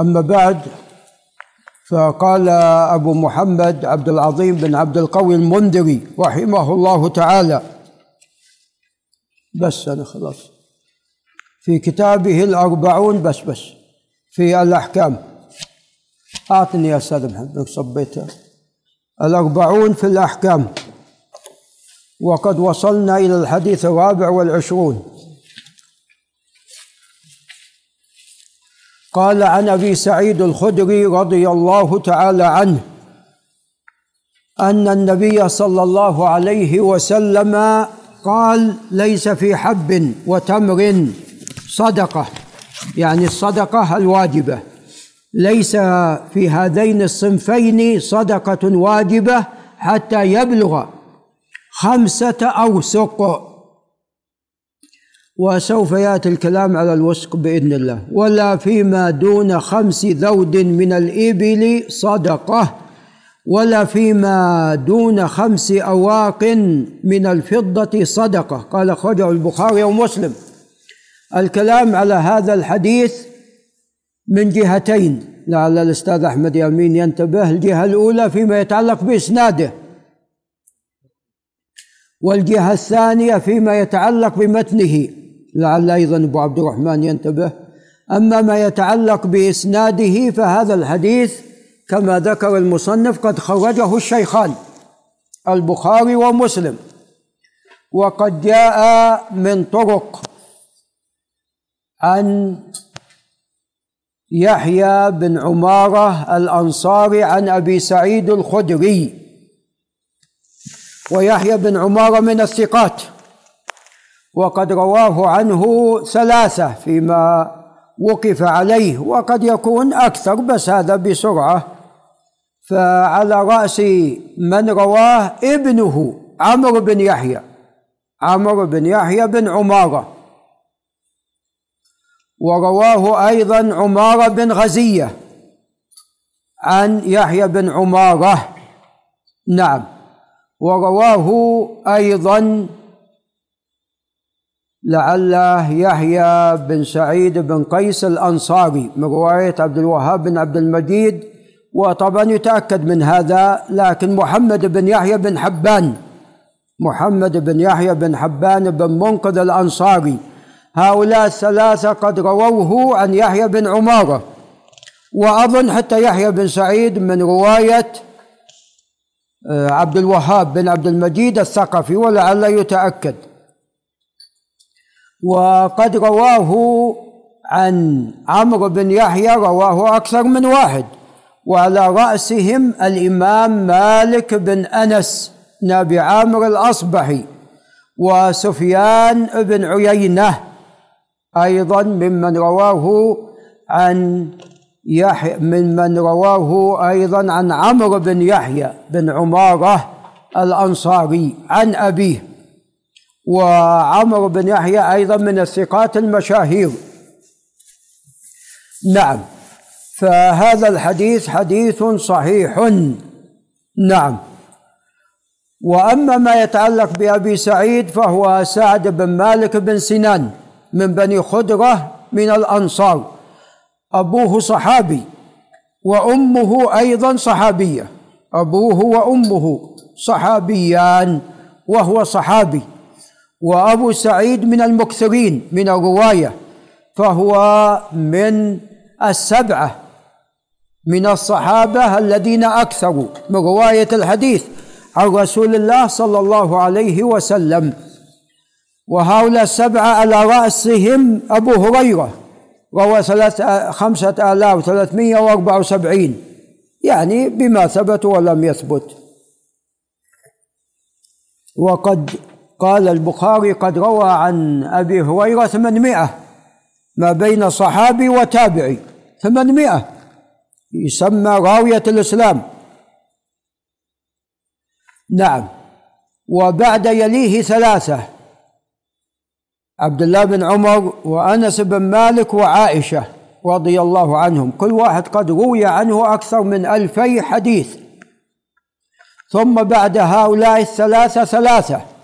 أما بعد فقال أبو محمد عبد العظيم بن عبد القوي المنذري رحمه الله تعالى. بس أنا خلاص. في كتابه الأربعون بس بس. في الأحكام. أعطني يا أستاذ محمد صبيته الأربعون في الأحكام. وقد وصلنا إلى الحديث الرابع والعشرون. قال عن أبي سعيد الخدري رضي الله تعالى عنه أن النبي صلى الله عليه وسلم قال ليس في حب وتمر صدقة يعني الصدقة الواجبة. ليس في هذين الصنفين صدقة واجبة حتى يبلغ خمسة أوسق وسوف يأتي الكلام على الوسق بإذن الله. ولا فيما دون خمس ذود من الإبل صدقة ولا فيما دون خمس أواق من الفضة صدقة. قال خرجه البخاري ومسلم. الكلام على هذا الحديث من جهتين لعل الأستاذ أحمد يامين ينتبه الجهة الأولى فيما يتعلق بإسناده والجهة الثانية فيما يتعلق بمتنه. لعل أيضا أبو عبد الرحمن ينتبه. أما ما يتعلق بإسناده فهذا الحديث كما ذكر المصنف قد خرجه الشيخان البخاري ومسلم وقد جاء من طرق عن يحيى بن عمارة الأنصاري عن أبي سعيد الخدري ويحيى بن عمارة من الثقات. وقد رواه عنه ثلاثة فيما وقف عليه وقد يكون أكثر بس هذا بسرعة. فعلى رأس من رواه ابنه عمرو بن يحيى عمرو بن يحيى بن عمارة. ورواه أيضا عمارة بن غزية عن يحيى بن عمارة. نعم. ورواه أيضا لعله يحيى بن سعيد بن قيس الأنصاري من رواية عبد الوهاب بن عبد المجيد وطبعا يتأكد من هذا لكن محمد بن يحيى بن حبان محمد بن يحيى بن حبان بن منقذ الأنصاري هؤلاء الثلاثة قد رووه عن يحيى بن عمارة. وأظن حتى يحيى بن سعيد من رواية آه، عبد الوهاب بن عبد المجيد الثقفي ولعل يتأكد. وقد رواه عن عمرو بن يحيى رواه أكثر من واحد. وعلى رأسهم الإمام مالك بن أنس نبي عامر الأصبحي وسفيان بن عيينة أيضا ممن رواه عن يحيى ممن رواه أيضا عن عمرو بن يحيى بن عمارة الأنصاري عن أبيه. وعمرو بن يحيى أيضا من الثقات المشاهير. نعم فهذا الحديث حديث صحيح. نعم وأما ما يتعلق بأبي سعيد فهو سعد بن مالك بن سنان من بني خدره من الأنصار أبوه صحابي وأمه أيضا صحابية أبوه وأمه صحابيان وهو صحابي. وأبو سعيد من المكثرين من الرواية فهو من السبعة من الصحابة الذين أكثروا من رواية الحديث عن رسول الله صلى الله عليه وسلم. وهؤلاء السبعة على رأسهم أبو هريرة ثلاث خمسة آلاف وثلاثمائة وأربعة وسبعين يعني بما ثبت ولم يثبت. وقد قال البخاري قد روى عن أبي هريرة ثمانمائة ما بين صحابي وتابعي. ثمانمائة. يسمى راوية الإسلام. نعم. وبعد يليه ثلاثة. عبد الله بن عمر وأنس بن مالك وعائشة رضي الله عنهم. كل واحد قد روي عنه أكثر من ألفي حديث. ثم بعد هؤلاء الثلاثة ثلاثة.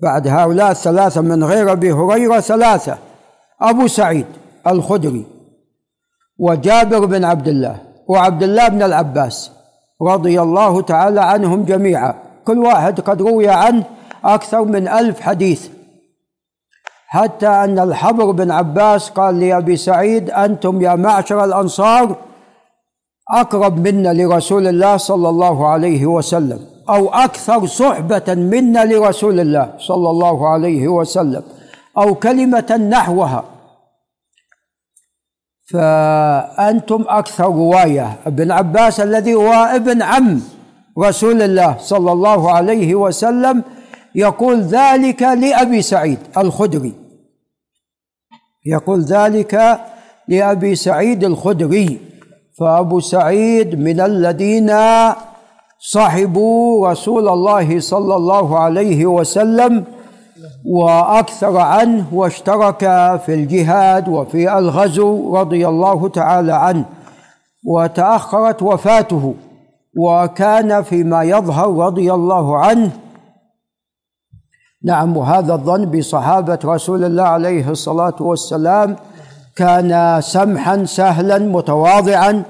بعد هؤلاء الثلاثة من غير أبي هريرة ثلاثة. أبو سعيد الخدري وجابر بن عبد الله وعبد الله بن العباس رضي الله تعالى عنهم جميعا. كل واحد قد روي عنه أكثر من ألف حديث. حتى أن الحبر بن عباس قال لأبي سعيد أنتم يا معشر الأنصار أقرب منا لرسول الله صلى الله عليه وسلم. أو أكثر صحبة منا لرسول الله صلى الله عليه وسلم أو كلمة نحوها. فأنتم أكثر رواية. ابن عباس الذي هو ابن عم رسول الله صلى الله عليه وسلم يقول ذلك لأبي سعيد الخدري. يقول ذلك لأبي سعيد الخدري. فأبو سعيد من الذين صحبوا رسول الله صلى الله عليه وسلم وأكثر عنه واشترك في الجهاد وفي الغزو رضي الله تعالى عنه وتأخرت وفاته وكان فيما يظهر رضي الله عنه. نعم وهذا الظن بصحابة رسول الله عليه الصلاة والسلام كان سمحا سهلا متواضعا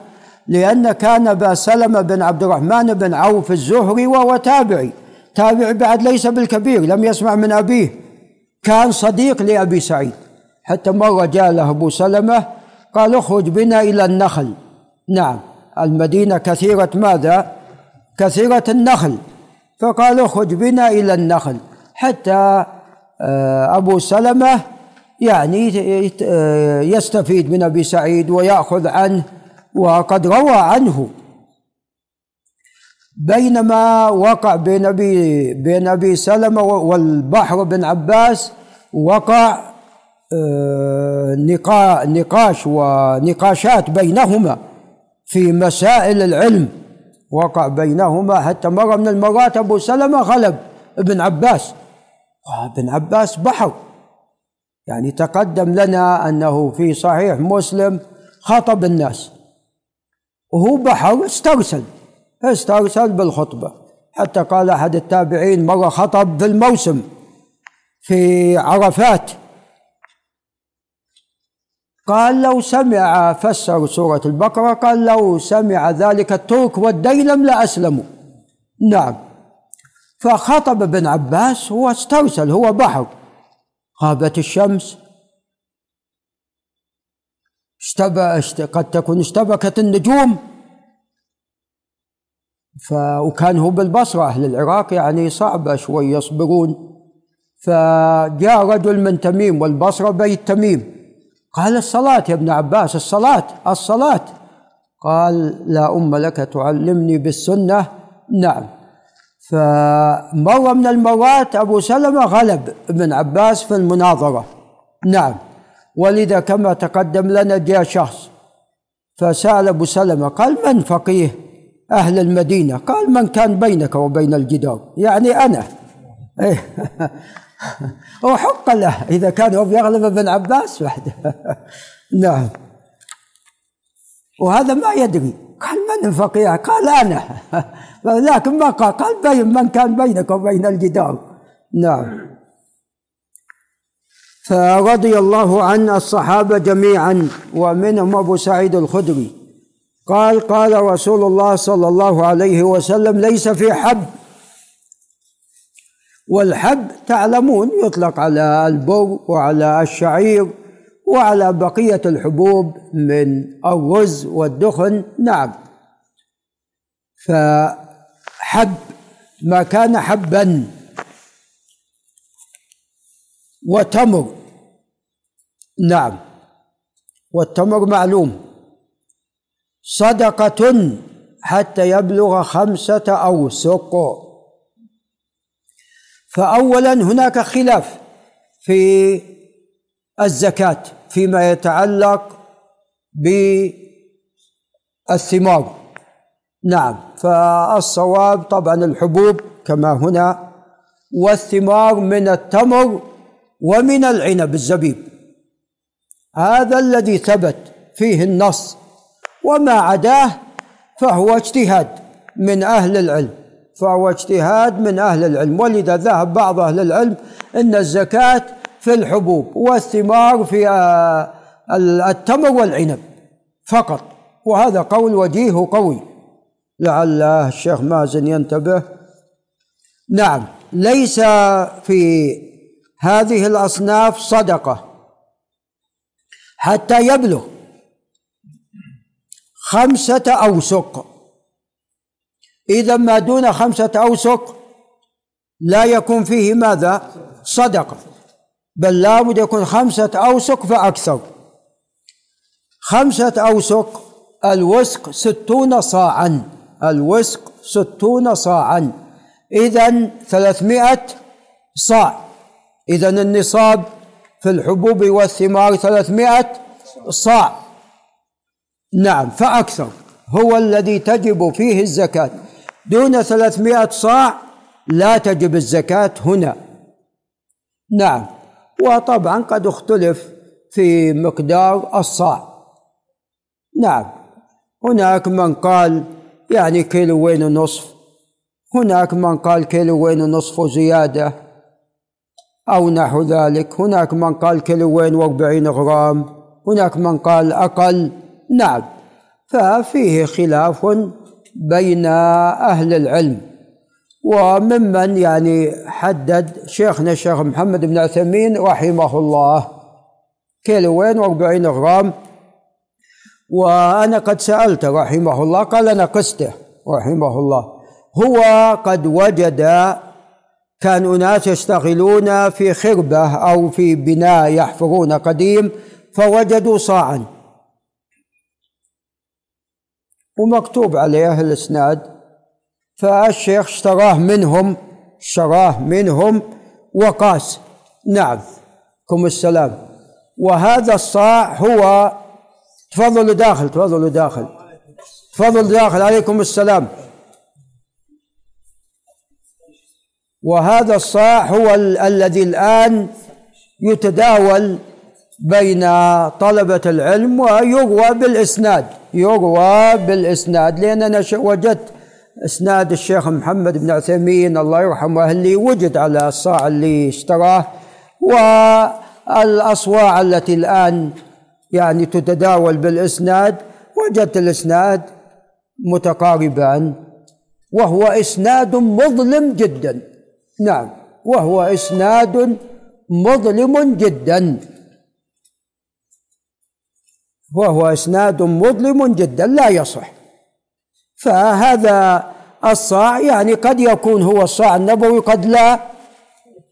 لأن كان أبا سلمة بن عبد الرحمن بن عوف الزهري وهو تابعي. تابعي بعد ليس بالكبير لم يسمع من أبيه. كان صديق لأبي سعيد. حتى مرة جاء له أبو سلمة قال اخرج بنا إلى النخل. نعم. المدينة كثيرة ماذا؟ كثيرة النخل. فقال اخرج بنا إلى النخل. حتى آه، أبو سلمة يعني يستفيد من أبي سعيد ويأخذ عنه وقد روى عنه. بينما وقع بين ابي بين أبي سلمة والبحر بن عباس وقع آه، نقاش ونقاشات بينهما في مسائل العلم. وقع بينهما حتى مرة من المرات أبو سلمة غلب ابن عباس. ابن عباس بحر. يعني تقدم لنا أنه في صحيح مسلم خطب الناس. وهو بحر استرسل. استرسل بالخطبة. حتى قال أحد التابعين مرة خطب في الموسم في عرفات. قال لو سمع فسر سورة البقرة قال لو سمع ذلك الترك والديلم لأسلموا نعم. فخطب ابن عباس واسترسل هو بحر غابت الشمس اشتبك قد تكون اشتبكت النجوم. ف وكان هو بالبصرة أهل العراق يعني صعبة شوي يصبرون. فجاء رجل من تميم والبصرة بيت تميم. قال الصلاة يا ابن عباس الصلاة الصلاة. قال لا أم لك تعلمني بالسنة. نعم. فمرة من المرات أبو سلمة غلب ابن عباس في المناظرة. نعم. ولذا كما تقدم لنا جاء شخص. فسأل أبو سلمة قال من فقيه أهل المدينة؟ قال من كان بينك وبين الجدار. يعني أنا. إيه. وحق له إذا كان هو يغلب ابن عباس وحده. نعم. وهذا ما يدري. قال من الفقيه قال أنا. لكن ما قال قال بين من كان بينك وبين الجدار. نعم. فرضي الله عن الصحابة جميعا ومنهم أبو سعيد الخدري. قال قال رسول الله صلى الله عليه وسلم ليس في حب. والحب تعلمون يطلق على البر وعلى الشعير وعلى بقية الحبوب من الرز والدخن. نعم. فحب ما كان حبا. وتمر نعم. والتمر معلوم. صدقة حتى يبلغ خمسة أوسق. فأولا هناك خلاف في الزكاة فيما يتعلق بالثمار. نعم. فالصواب طبعا الحبوب كما هنا. والثمار من التمر ومن العنب الزبيب. هذا الذي ثبت فيه النص وما عداه فهو اجتهاد من أهل العلم. فهو اجتهاد من أهل العلم. ولذا ذهب بعض أهل العلم أن الزكاة في الحبوب والثمار في آه، التمر والعنب فقط. وهذا قول وجيه قوي. لعل الشيخ مازن ينتبه. نعم ليس في هذه الأصناف صدقة. حتى يبلغ خمسة أوسق. إذا ما دون خمسة أوسق لا يكون فيه ماذا؟ صدقة. بل لابد يكون خمسة أوسق فأكثر. خمسة أوسق الوسق ستون صاعا. الوسق ستون صاعا. إذا ثلاثمائة صاع. إذا النصاب في الحبوب والثمار ثلاثمائة صاع. نعم فأكثر. هو الذي تجب فيه الزكاة. دون ثلاثمائة صاع لا تجب الزكاة هنا. نعم وطبعا قد اختلف في مقدار الصاع. نعم هناك من قال يعني كيلوين ونصف هناك من قال كيلوين ونصف وزيادة أو نحو ذلك. هناك من قال كيلوين وأربعين غرام هناك من قال أقل. نعم ففيه خلاف بين أهل العلم. وممن يعني حدد شيخنا الشيخ محمد بن عثيمين رحمه الله. كيلوين وأربعين غرام. وأنا قد سألت رحمه الله قال أنا قسته رحمه الله. هو قد وجد كان أناس يشتغلون في خربة أو في بناء يحفرون قديم فوجدوا صاعا. ومكتوب عليه الإسناد. فالشيخ اشتراه منهم شراه منهم وقاس. نعم كم السلام. وهذا الصاع هو تفضلوا داخل تفضلوا داخل. تفضلوا داخل عليكم السلام. وهذا الصاع هو ال الذي الآن يتداول بين طلبة العلم ويروى بالإسناد. يروى بالإسناد لأن أنا وجدت إسناد الشيخ محمد بن عثيمين الله يرحمه اللي وجد على الصاع اللي اشتراه والأصواع التي الآن يعني تتداول بالإسناد وجدت الإسناد متقاربان وهو إسناد مظلم جدا. نعم. وهو إسناد مظلم جدا. وهو إسناد مظلم جدا لا يصح. فهذا الصاع يعني قد يكون هو الصاع النبوي قد لا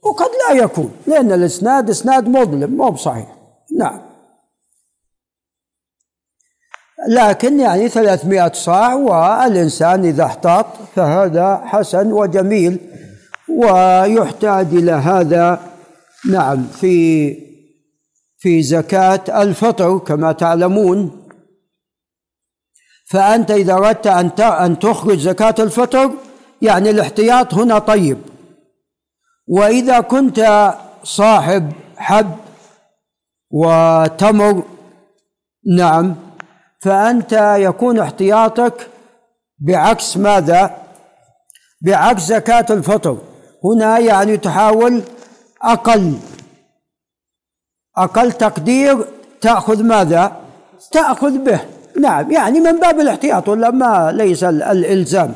وقد لا يكون لأن الإسناد إسناد مظلم مو بصحيح. نعم. لكن يعني ثلاثمائة صاع والإنسان إذا احتاط فهذا حسن وجميل. ويحتاج إلى هذا. نعم في في زكاة الفطر كما تعلمون. فأنت إذا أردت أن أن تخرج زكاة الفطر يعني الاحتياط هنا طيب. وإذا كنت صاحب حب وتمر نعم فأنت يكون احتياطك بعكس ماذا؟ بعكس زكاة الفطر. هنا يعني تحاول أقل. أقل تقدير تأخذ ماذا؟ تأخذ به. نعم يعني من باب الاحتياط ولا ما ليس الإلزام؟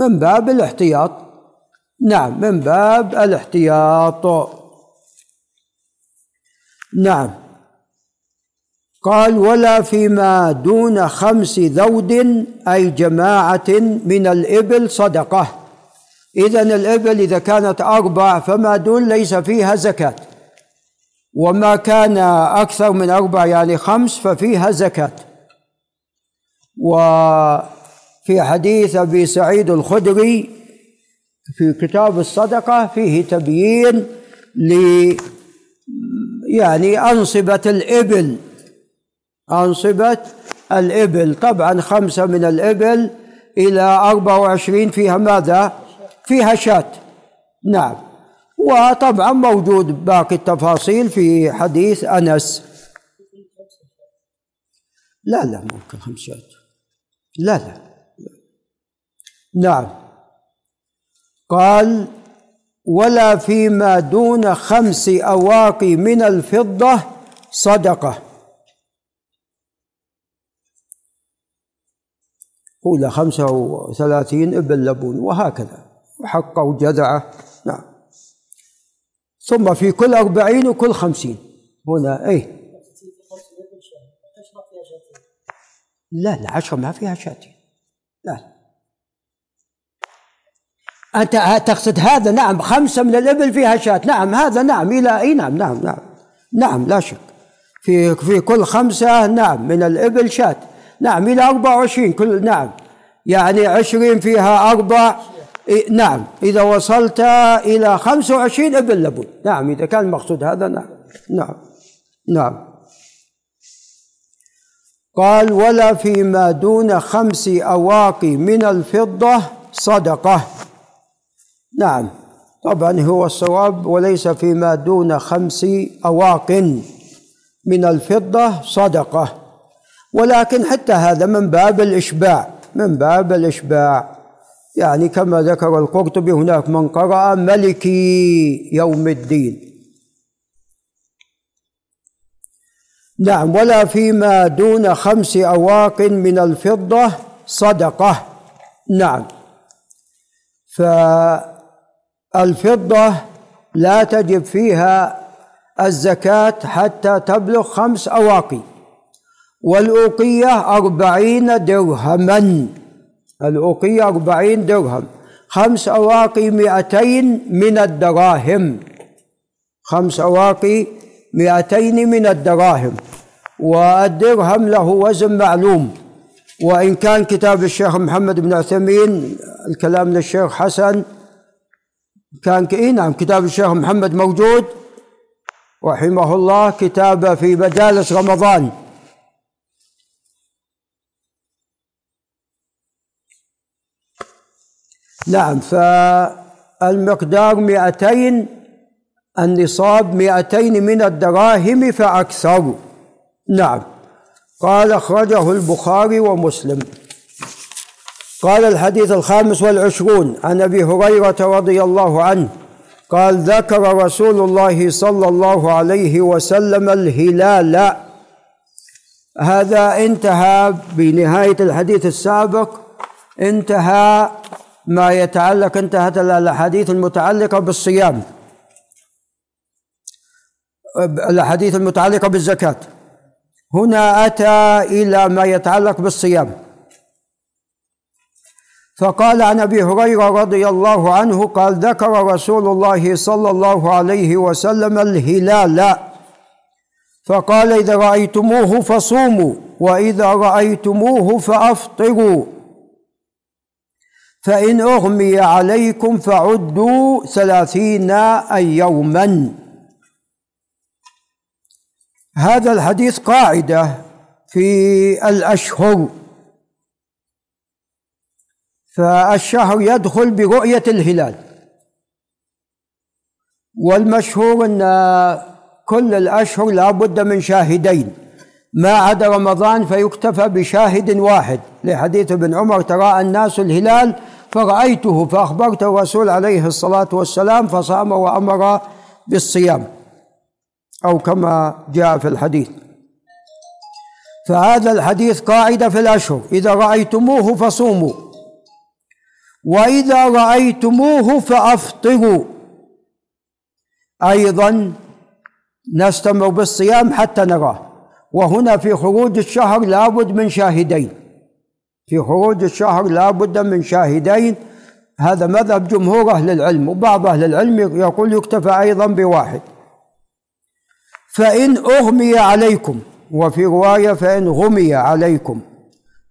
من باب الاحتياط. نعم من باب الاحتياط. نعم. قال ولا فيما دون خمس ذود أي جماعة من الإبل صدقة. إذا الإبل إذا كانت أربع فما دون ليس فيها زكاة. وما كان أكثر من أربع يعني خمس ففيها زكاة. وفي حديث أبي سعيد الخدري في كتاب الصدقة فيه تبيين ل يعني أنصبة الإبل. أنصبة الإبل. طبعا خمسة من الإبل إلى أربعة وعشرين فيها ماذا؟ فيها شاة نعم. وطبعا موجود باقي التفاصيل في حديث أنس. لا لا ممكن خمس شاة لا لا. نعم. قال ولا فيما دون خمس أواقي من الفضة صدقة. أولى خمسة وثلاثين إبل لبون وهكذا. وحقه وجذعه نعم. ثم في كل أربعين وكل خمسين. هنا إيه. لا العشرة ما فيها شاتين لا. أنت تقصد هذا؟ نعم خمسة من الإبل فيها شاة. نعم هذا نعم إلى أي نعم نعم نعم. نعم لا شك. في في كل خمسة نعم من الإبل شاة. نعم إلى أربعة وعشرين كل نعم. يعني عشرين فيها أربع. نعم. إذا وصلت إلى خمسة وعشرين إبل لبن. نعم إذا كان المقصود هذا نعم. نعم. نعم. قال ولا فيما دون خمس أواقي من الفضة صدقة. نعم. طبعا هو الصواب وليس فيما دون خمس أواق من الفضة صدقة. ولكن حتى هذا من باب الإشباع. من باب الإشباع. يعني كما ذكر القرطبي هناك من قرأ ملكي يوم الدين. نعم ولا فيما دون خمس أواق من الفضة صدقة. نعم. فالفضة لا تجب فيها الزكاة حتى تبلغ خمس أواقي والأوقية أربعين درهما. الأوقية أربعين درهم. خمس أواقي مئتين من الدراهم. خمس أواقي مئتين من الدراهم. والدرهم له وزن معلوم. وإن كان كتاب الشيخ محمد بن عثيمين الكلام للشيخ حسن كان إيه نعم كتاب الشيخ محمد موجود. رحمه الله كتابه في مجالس رمضان. نعم فالمقدار مئتين النصاب مئتين من الدراهم فأكثر. نعم. قال أخرجه البخاري ومسلم. قال الحديث الخامس والعشرون عن أبي هريرة رضي الله عنه قال ذكر رسول الله صلى الله عليه وسلم الهلال. هذا انتهى بنهاية الحديث السابق انتهى ما يتعلق انتهت الأحاديث المتعلقة بالصيام. الأحاديث المتعلقة بالزكاة. هنا أتى إلى ما يتعلق بالصيام. فقال عن أبي هريرة رضي الله عنه قال ذكر رسول الله صلى الله عليه وسلم الهلال فقال إذا رأيتموه فصوموا وإذا رأيتموه فأفطروا فإن أغمي عليكم فعدوا ثلاثين يوما. هذا الحديث قاعدة في الأشهر. فالشهر يدخل برؤية الهلال. والمشهور أن كل الأشهر لا بد من شاهدين. ما عدا رمضان فيكتفى بشاهد واحد. لحديث ابن عمر تراءى الناس الهلال فرأيته فأخبرت الرسول عليه الصلاة والسلام فصام وأمر بالصيام أو كما جاء في الحديث. فهذا الحديث قاعدة في الأشهر. إذا رأيتموه فصوموا. وإذا رأيتموه فأفطروا. أيضا نستمر بالصيام حتى نراه. وهنا في خروج الشهر لابد من شاهدين. في خروج الشهر لابد من شاهدين. هذا مذهب جمهور أهل العلم وبعض أهل العلم يقول يكتفى أيضا بواحد. فإن أغمي عليكم وفي رواية فإن غمي عليكم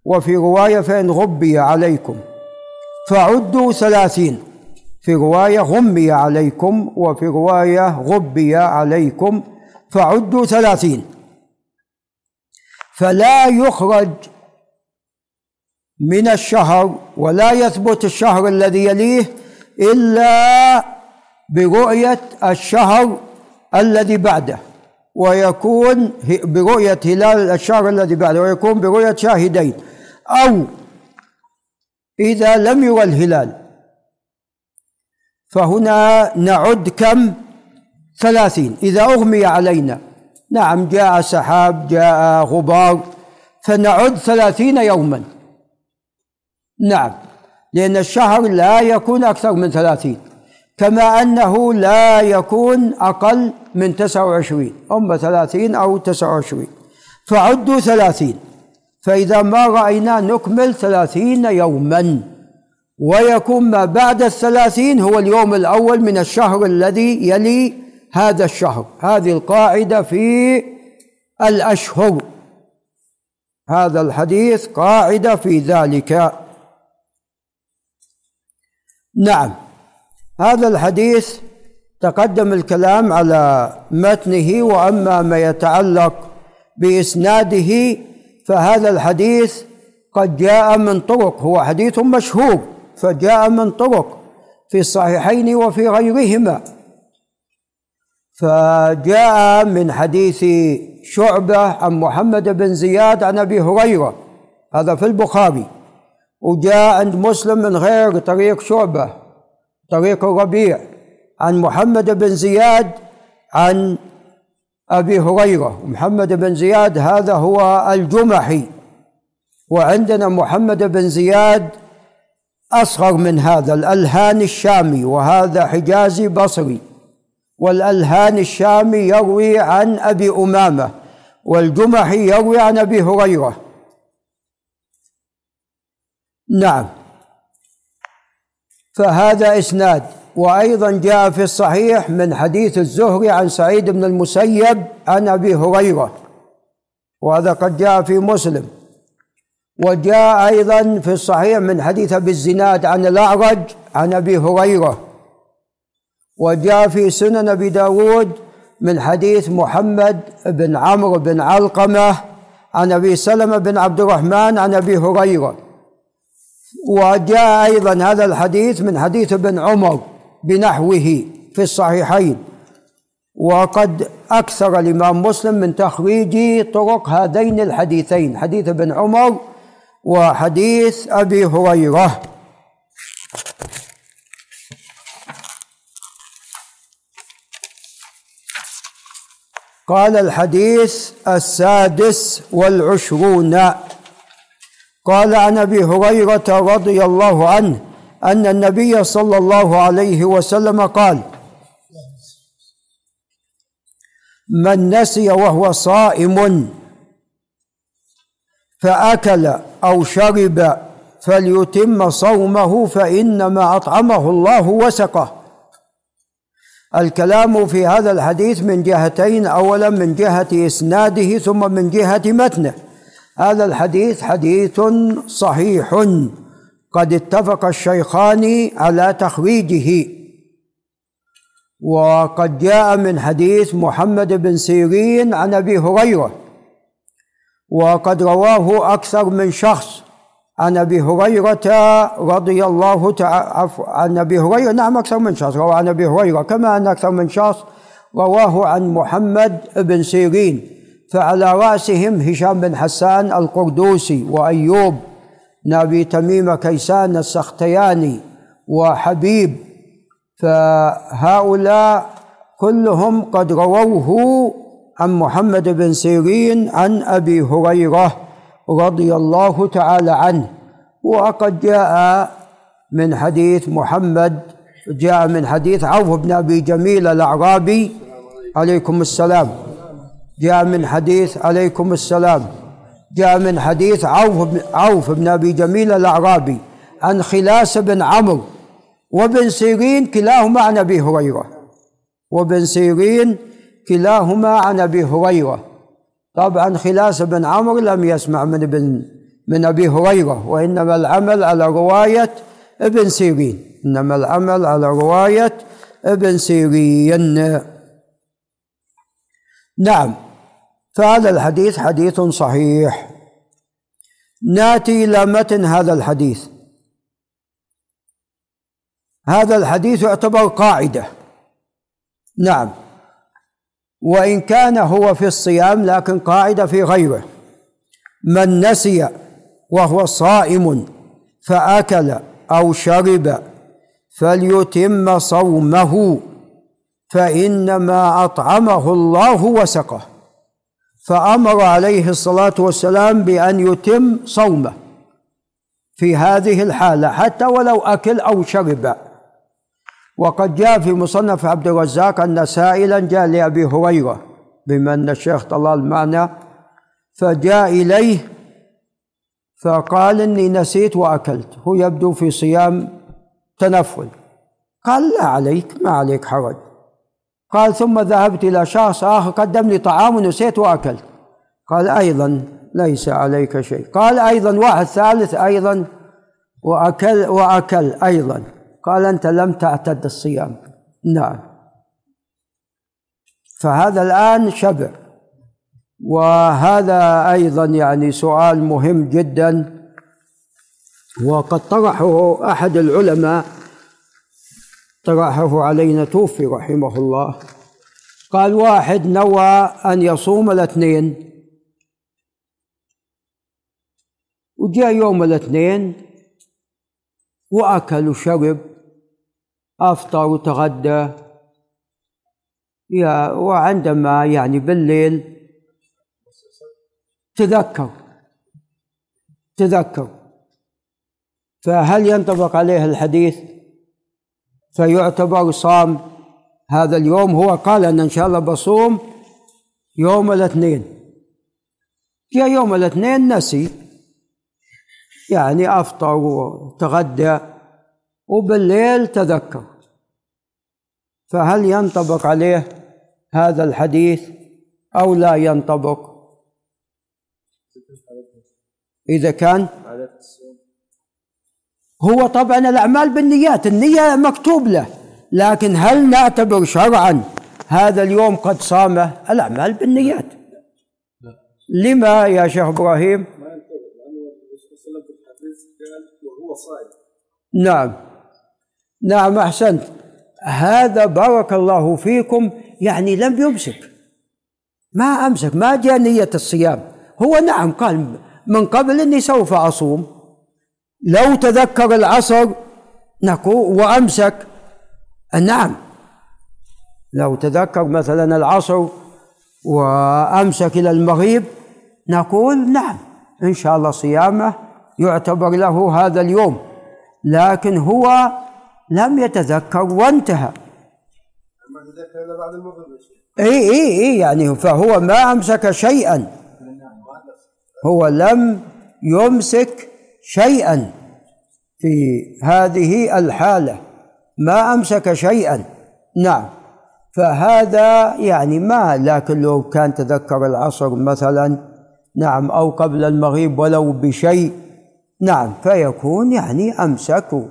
وفي رواية فإن غبي عليكم فعدوا ثلاثين. في رواية غمي عليكم وفي رواية غبي عليكم فعدوا ثلاثين. فلا يخرج من الشهر ولا يثبت الشهر الذي يليه إلا برؤية الشهر الذي بعده ويكون برؤية هلال الشهر الذي بعده ويكون برؤية شاهدين. أو إذا لم يرى الهلال فهنا نعد كم؟ ثلاثين. إذا أغمي علينا نعم جاء سحاب جاء غبار فنعد ثلاثين يوما. نعم. لأن الشهر لا يكون أكثر من ثلاثين كما أنه لا يكون أقل من تسعة وعشرين أما ثلاثين أو تسعة وعشرين. فعدوا ثلاثين فإذا ما رأينا نكمل ثلاثين يوما. ويكون ما بعد الثلاثين هو اليوم الأول من الشهر الذي يلي هذا الشهر. هذه القاعدة في الأشهر. هذا الحديث قاعدة في ذلك. نعم. هذا الحديث تقدم الكلام على متنه وأما ما يتعلق بإسناده فهذا الحديث قد جاء من طرق هو حديث مشهور فجاء من طرق في الصحيحين وفي غيرهما. فجاء من حديث شعبة عن محمد بن زياد عن أبي هريرة هذا في البخاري. وجاء عند مسلم من غير طريق شعبة طريق الربيع عن محمد بن زياد عن أبي هريرة. محمد بن زياد هذا هو الجمحي وعندنا محمد بن زياد أصغر من هذا الألهان الشامي وهذا حجازي بصري. والألهان الشامي يروي عن أبي أمامة والجمحي يروي عن أبي هريرة. نعم. فهذا إسناد. وأيضا جاء في الصحيح من حديث الزهري عن سعيد بن المسيب عن أبي هريرة. وهذا قد جاء في مسلم. وجاء أيضا في الصحيح من حديث أبي الزناد عن الأعرج عن أبي هريرة. وجاء في سنن أبي داود من حديث محمد بن عمرو بن علقمة عن أبي سلمة بن عبد الرحمن عن أبي هريرة. وجاء أيضا هذا الحديث من حديث ابن عمر بنحوه في الصحيحين. وقد أكثر الإمام مسلم من تخريج طرق هذين الحديثين حديث ابن عمر وحديث أبي هريرة. قال الحديث السادس والعشرون. قال عن أبي هريرة رضي الله عنه أن النبي صلى الله عليه وسلم قال من نسي وهو صائم فأكل أو شرب فليتم صومه فإنما أطعمه الله وسقه. الكلام في هذا الحديث من جهتين اولا من جهة إسناده ثم من جهة متنه. هذا الحديث حديث صحيح. قد اتفق الشيخان على تخريجه وقد جاء من حديث محمد بن سيرين عن أبي هريرة. وقد رواه أكثر من شخص عن أبي هريرة رضي الله تعالى عن أبي هريرة. نعم أكثر من شخص روى عن أبي هريرة. كما أن أكثر من شخص رواه عن محمد بن سيرين. فعلى رأسهم هشام بن حسان القردوسي وأيوب نبي تميم كيسان السختياني وحبيب. فهؤلاء كلهم قد رووه عن محمد بن سيرين عن أبي هريرة رضي الله تعالى عنه. وقد جاء من حديث محمد جاء من حديث عوف بن أبي جميل الأعرابي عليكم السلام. جاء من حديث عليكم السلام. جاء من حديث عوف عوف بن أبي جميل الأعرابي عن خلاس بن عمرو وابن سيرين كلاهما عن أبي هريرة. وابن سيرين كلاهما عن أبي هريرة. طبعا خلاس بن عمرو لم يسمع من ابن من أبي هريرة وإنما العمل على رواية ابن سيرين. إنما العمل على رواية ابن سيرين. نعم. فهذا الحديث حديث صحيح. ناتي إلى متن هذا الحديث. هذا الحديث يعتبر قاعدة. نعم. وإن كان هو في الصيام لكن قاعدة في غيره. من نسي وهو صائم فأكل أو شرب فليتم صومه. فإنما أطعمه الله وسقه. فأمر عليه الصلاة والسلام بأن يتم صومه في هذه الحالة حتى ولو أكل أو شرب. وقد جاء في مصنف عبد الرزاق أن سائلا جاء لأبي هريرة بما أن الشيخ طلال معنا. فجاء إليه فقال إني نسيت وأكلت هو يبدو في صيام تنفل. قال لا عليك ما عليك حرج. قال ثم ذهبت إلى شخص آخر قدم لي طعام ونسيت وأكلت. قال أيضا ليس عليك شيء. قال أيضا واحد ثالث أيضا وأكل وأكل أيضا. قال أنت لم تعتد الصيام. نعم. فهذا الآن شبع. وهذا أيضا يعني سؤال مهم جدا. وقد طرحه أحد العلماء طرحه علينا توفي رحمه الله. قال واحد نوى أن يصوم الاثنين. وجاء يوم الاثنين وأكل وشرب أفطر وتغدى. يا وعندما يعني بالليل تذكر تذكر. فهل ينطبق عليه الحديث؟ فيعتبر صام. هذا اليوم هو قال أن إن شاء الله بصوم يوم الاثنين. جاء يوم الاثنين نسي. يعني أفطر وتغدى وبالليل تذكر. فهل ينطبق عليه هذا الحديث أو لا ينطبق؟ إذا كان هو طبعا الأعمال بالنيات النية مكتوب له لكن هل نعتبر شرعا هذا اليوم قد صامه الأعمال بالنيات؟ لما يا شيخ إبراهيم؟ نعم. نعم أحسنت. هذا بارك الله فيكم يعني لم يمسك. ما أمسك ما جاء نية الصيام. هو نعم قال من قبل إني سوف أصوم. لو تذكر العصر نقول وأمسك. نعم. لو تذكر مثلا العصر وأمسك إلى المغيب نقول نعم إن شاء الله صيامه يعتبر له هذا اليوم. لكن هو لم يتذكر وانتهى. إي إي إي يعني فهو ما أمسك شيئا. هو لم يمسك شيئا في هذه الحالة. ما أمسك شيئا. نعم. فهذا يعني ما لكن لو كان تذكر العصر مثلا نعم أو قبل المغيب ولو بشيء نعم فيكون يعني أمسك.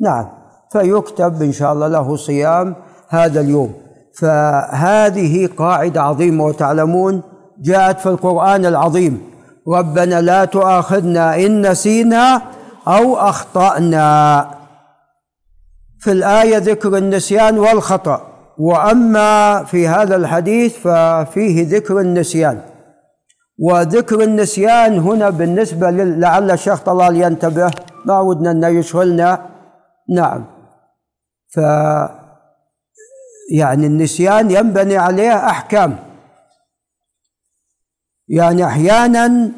نعم. فيكتب إن شاء الله له صيام هذا اليوم. فهذه قاعدة عظيمة وتعلمون جاءت في القرآن العظيم. ربنا لا تؤاخذنا إن نسينا أو أخطأنا. في الآية ذكر النسيان والخطأ وأما في هذا الحديث ففيه ذكر النسيان. وذكر النسيان هنا بالنسبة لعل الشيخ طلال ينتبه ما ودنا أن يشغلنا. نعم. ف يعني النسيان ينبني عليه أحكام. يعني أحيانا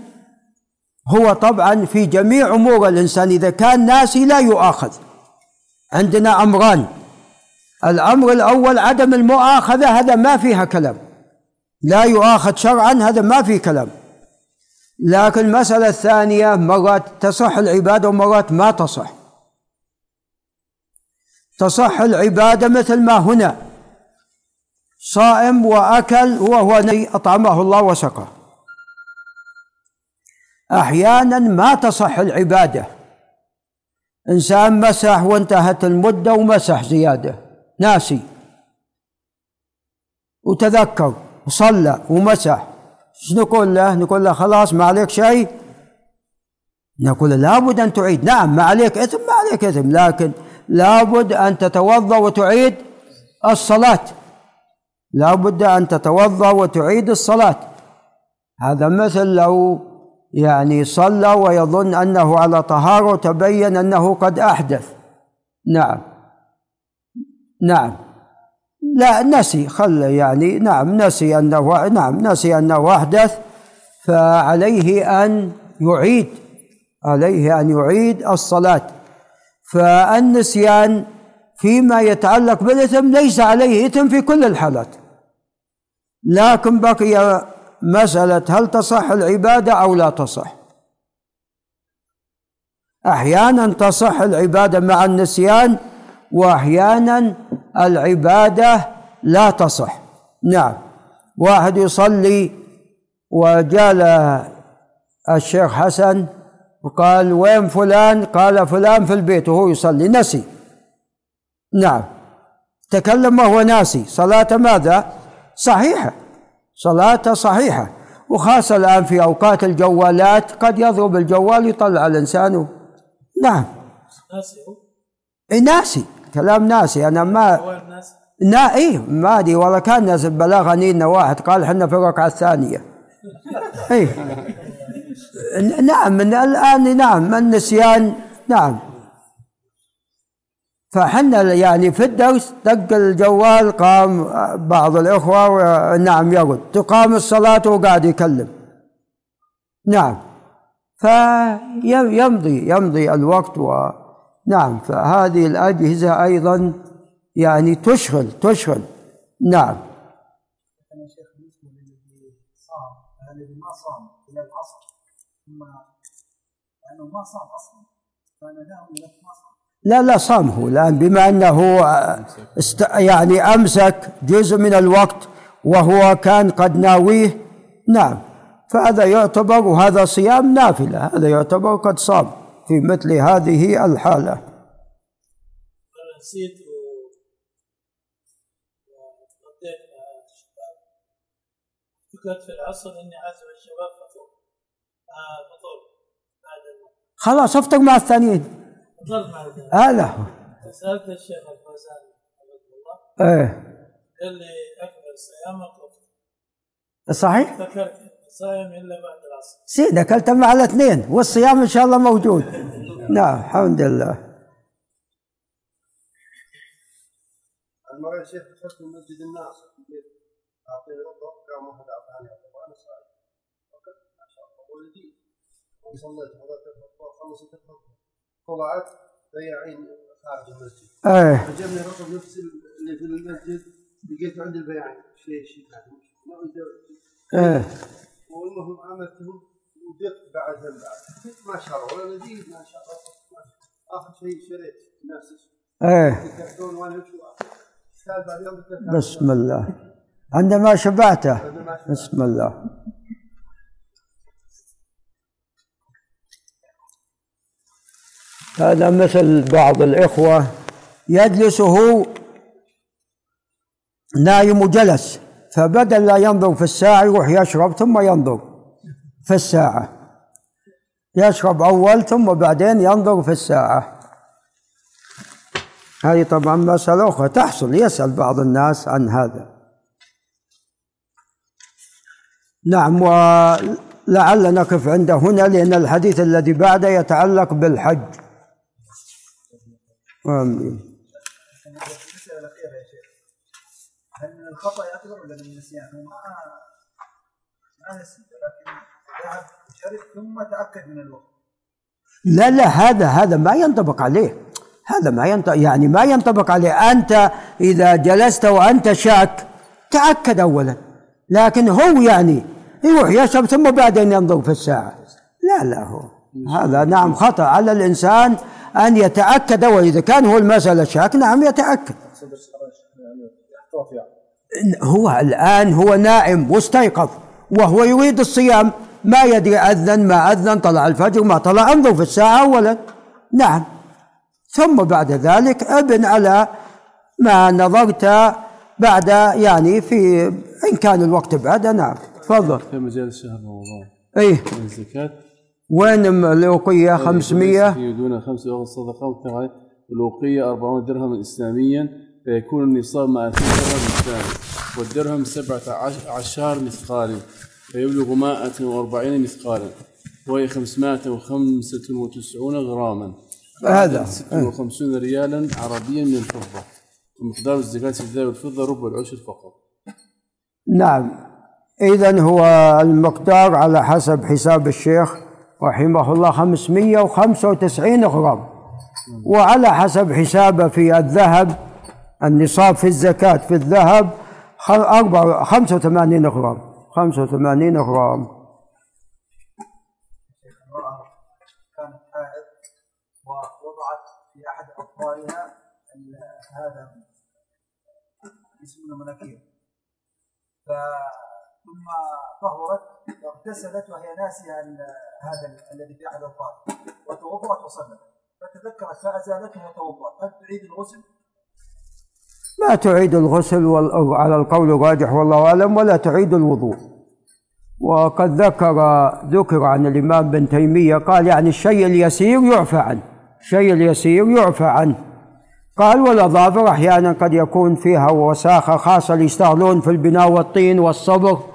هو طبعا في جميع أمور الإنسان إذا كان ناسي لا يؤاخذ. عندنا أمران. الأمر الأول عدم المؤاخذة هذا ما فيها كلام. لا يؤاخذ شرعا هذا ما في كلام. لكن المسألة الثانية مرات تصح العبادة ومرات ما تصح. تصح العبادة مثل ما هنا. صائم وأكل وهو أطعمه الله وسقاه. أحيانا ما تصح العبادة. إنسان مسح وانتهت المدة ومسح زيادة. ناسي. وتذكر وصلى ومسح. إيش نقول له؟ نقول له خلاص ما عليك شيء. نقول لابد أن تعيد. نعم ما عليك إثم ما عليك إثم لكن لابد أن تتوضأ وتعيد الصلاة. لابد أن تتوضأ وتعيد الصلاة. هذا مثل لو يعني صلى ويظن أنه على طهاره وتبين أنه قد أحدث. نعم. نعم. لا نسي خل يعني نعم نسي أنه نعم نسي أنه أحدث فعليه أن يعيد عليه أن يعيد الصلاة. فالنسيان فيما يتعلق بالإثم ليس عليه إثم في كل الحالات. لكن بقي مسألة هل تصح العبادة أو لا تصح. أحيانا تصح العبادة مع النسيان وأحيانا العبادة لا تصح. نعم. واحد يصلي وجاء الشيخ حسن وقال وين فلان؟ قال فلان في البيت وهو يصلي. نسي. نعم. تكلم وهو ناسي. صلاة ماذا؟ صحيحة. صلاته صحيحة وخاصة الآن في أوقات الجوالات قد يضرب الجوال يطلع الإنسان نعم. ناسي ناسي. كلام ناسي. أنا ما نا إيه ما أدري. والله كان ناس بلغني إن واحد قال إحنا في الركعة الثانية. إيه نعم. من الآن نعم. النسيان نعم. فحنا يعني في الدرس دق الجوال قام بعض الإخوة نعم يرد تقام الصلاة وقاعد يكلم. نعم. فيمضي يمضي الوقت و نعم. فهذه الأجهزة أيضا يعني تشغل تشغل. نعم. ما صام إلى العصر ثم لأنه ما صام أصلا. كان له لا لا صام هو الآن بما أنه است يعني أمسك جزء من الوقت وهو كان قد ناويه نعم. فهذا يعتبر وهذا صيام نافلة هذا يعتبر قد صام في مثل هذه الحالة. نسيت فكرت في العصر إني عازم الشباب فطور فطور خلاص افطر مع الثانيين. هذا هو سألت الشيخ الفوزان الله إيه. قال لي أكمل صيامك صحيح؟ ذكرت صايم إلا بعد العصر. سيد اكلت مع الاثنين والصيام إن شاء الله موجود. نعم الحمد لله. المرة يا شيخ دخلت مسجد الناس. أعطيني ربع قام واحد اعطاني وأنا صايم ما شاء الله. ولدي. وصليت. خلصت طلعت بياعين خارج المسجد. إيه. عجبني رقم نفس اللي في المسجد لقيته عند البياعين شيء شيء إيه. والمهم عملتهم وجبت بعدها بعد ما الله. ولا لذيذ. ما الله. آخر شيء شريت نفس إيه. بسم الله. عندما شبعته بسم الله. هذا مثل بعض الإخوة يجلس هو نايم وجلس فبدل لا ينظر في الساعة يروح يشرب ثم ينظر في الساعة. يشرب أول ثم بعدين ينظر في الساعة. هذه طبعا مسألة أخرى تحصل يسأل بعض الناس عن هذا. نعم ولعل نقف عند هنا لأن الحديث الذي بعده يتعلق بالحج. الأخيرة يا شيخ هل من الخطأ ولا من النسيان؟ هو ما ما لكن ذهب ثم تأكد من الوقت لا لا هذا هذا ما ينطبق عليه. هذا ما ينطبق يعني ما ينطبق عليه. أنت إذا جلست وأنت شاك تأكد أولا. لكن هو يعني يروح يشرب ثم بعدين ينظر في الساعة. لا لا هو. هذا نعم خطأ على الإنسان. أن يتأكد وإذا كان هو المسألة شاك نعم يتأكد. هو الآن هو نائم واستيقظ وهو يريد الصيام. ما يدري أذن ما أذن طلع الفجر ما طلع انظر في الساعة أولا. نعم. ثم بعد ذلك ابن على ما نظرت بعد يعني في إن كان الوقت بعد نعم تفضل. في مجال شهر رمضان. إيه. الزكاة. وين الأوقية 500 دون خمس أوقات صدقة الأوقية 40 درهما إسلاميا فيكون النصاب مع درهم إسلامي. والدرهم 17 مثقال فيبلغ 140 مثقالا. وهي 595 غراما. هذا. 56 ريالا عربيا من الفضة. ومقدار الزكاة في الذهب والفضة ربع العشر فقط. نعم. إذا هو المقدار على حسب حساب الشيخ. رحمه الله خمسمية وخمسة وتسعين غرام. وعلى حسب حسابه في الذهب النصاب في الزكاة في الذهب أربعة خمسة وثمانين غرام. خمسة وثمانين غرام. كانت حائض ووضعت في أحد أطفالها هذا اسمه مناكير ثم طهرت واغتسلت وهي ناسية هذا الذي في أحد الاطفال وتوضأت وصلت. فتذكرت فازالته وتوضأت. هل تعيد الغسل؟ ما تعيد الغسل على القول الراجح والله أعلم ولا تعيد الوضوء. وقد ذكر ذكر عن الإمام بن تيمية قال يعني الشيء اليسير يعفى عنه. الشيء اليسير يعفى عنه. قال والاظافر أحيانا قد يكون فيها وساخة خاصة اللي يشتغلون في البناء والطين والصبغ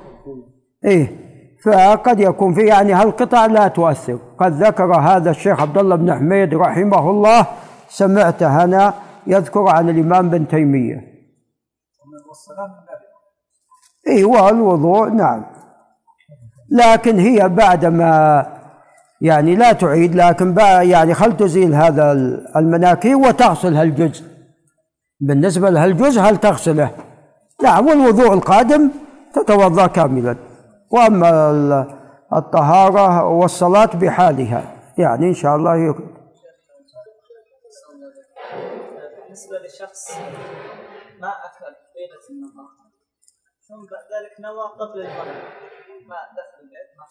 إيه فقد يكون في يعني هالقطع لا تؤثر قد ذكر هذا الشيخ عبد الله بن حميد رحمه الله سمعته أنا يذكر عن الإمام بن تيمية. اي والوضوء نعم. لكن هي بعدما يعني لا تعيد لكن يعني خل تزيل هذا المناكير وتغسل هالجزء؟ بالنسبة لهالجزء هل تغسله؟ نعم والوضوء القادم تتوضأ كاملا. وأما الطهارة والصلاة بحالها. يعني إن شاء الله يكون بالنسبة لشخص ما أكل ليلة النهار ثم بعد ذلك نوى قبل المغرب ما دخل البيت ما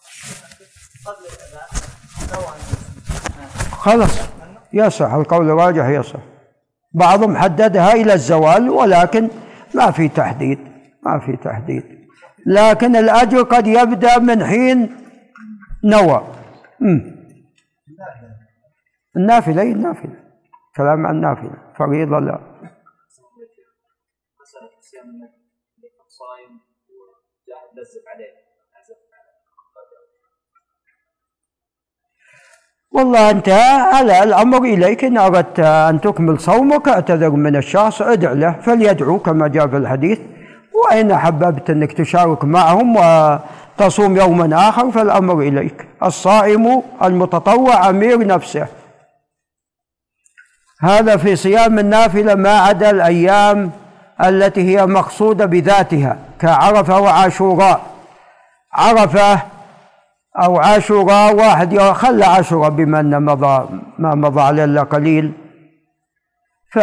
قبل الأذان خلص يصح القول الراجح يصح بعضهم حددها إلى الزوال ولكن ما في تحديد ما في تحديد. لكن الأجر قد يبدأ من حين نوى. النافلة أي النافلة؟ كلام عن النافلة فريضة لا. والله أنت على الأمر إليك إن أردت أن تكمل صومك. اعتذر من الشخص ادع له فليدعو كما جاء في الحديث. وإن أحببت أنك تشارك معهم وتصوم يوما آخر فالأمر إليك. الصائم المتطوع أمير نفسه. هذا في صيام النافلة ما عدا الأيام التي هي مقصودة بذاتها كعرفة وعاشوراء. عرفة أو عاشوراء واحد خلى عاشوراء بما أن مضى ما مضى إلا قليل. ف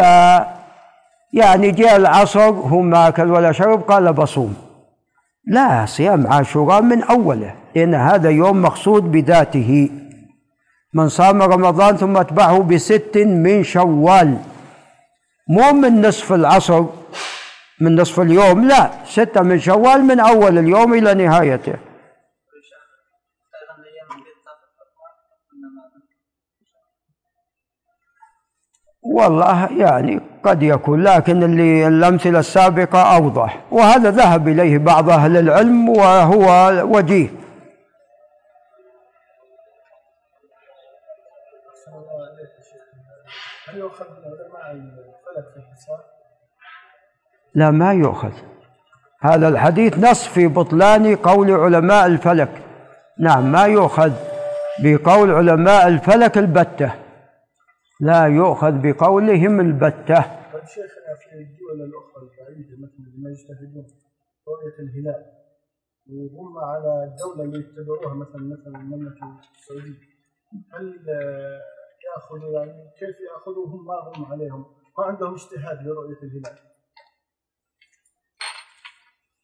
يعني جاء العصر هو ما أكل ولا شرب قال بصوم. لا صيام عاشوراء من أوله لأن هذا يوم مقصود بذاته. من صام رمضان ثم أتبعه بست من شوال. مو من نصف العصر من نصف اليوم لا ستة من شوال من أول اليوم إلى نهايته. والله يعني قد يكون لكن اللي الأمثلة السابقة أوضح. وهذا ذهب إليه بعض أهل العلم وهو وجيه. لا ما يؤخذ. هذا الحديث نص في بطلان قول علماء الفلك. نعم ما يؤخذ بقول علماء الفلك البتة. لا يؤخذ بقولهم البتة. طيب شيخنا في الدول الأخرى البعيدة مثل ما يجتهدون رؤية الهلال وهم على الدولة اللي يتبعوها مثلا مثلا المملكة السعودية هل يأخذوا يعني كيف ياخذوا هم ما هم عليهم؟ ما عندهم اجتهاد لرؤية الهلال.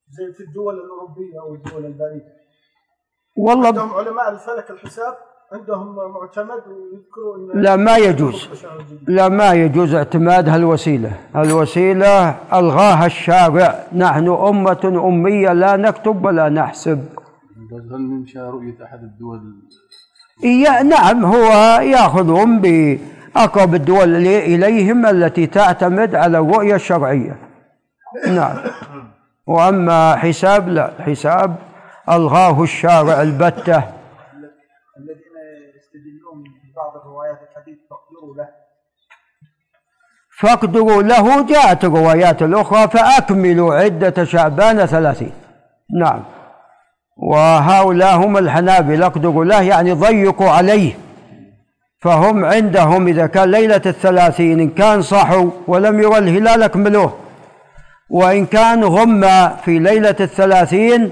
زي في الدول الأوروبية أو الدول البعيدة والله عندهم علماء الفلك الحساب؟ عندهم معتمد ويذكرون لا ما يجوز. لا ما يجوز اعتماد هالوسيلة. الوسيلة ألغاها الشارع. نحن أمة أمية لا نكتب ولا نحسب. هل ننشأ رؤية أحد الدول؟ إيه نعم هو يأخذهم بأقرب الدول إليهم التي تعتمد على الرؤية الشرعية. نعم. وأما حساب لا حساب ألغاه الشارع البتة. بعض الروايات الحديث فاقدروا له. فاقدروا له جاءت الروايات الأخرى فأكملوا عدة شعبان ثلاثين. نعم. وهؤلاء هم الحنابلة اقدروا له يعني ضيقوا عليه. فهم عندهم إذا كان ليلة الثلاثين إن كان صحوا ولم يرى الهلال أكملوه. وإن كان غم في ليلة الثلاثين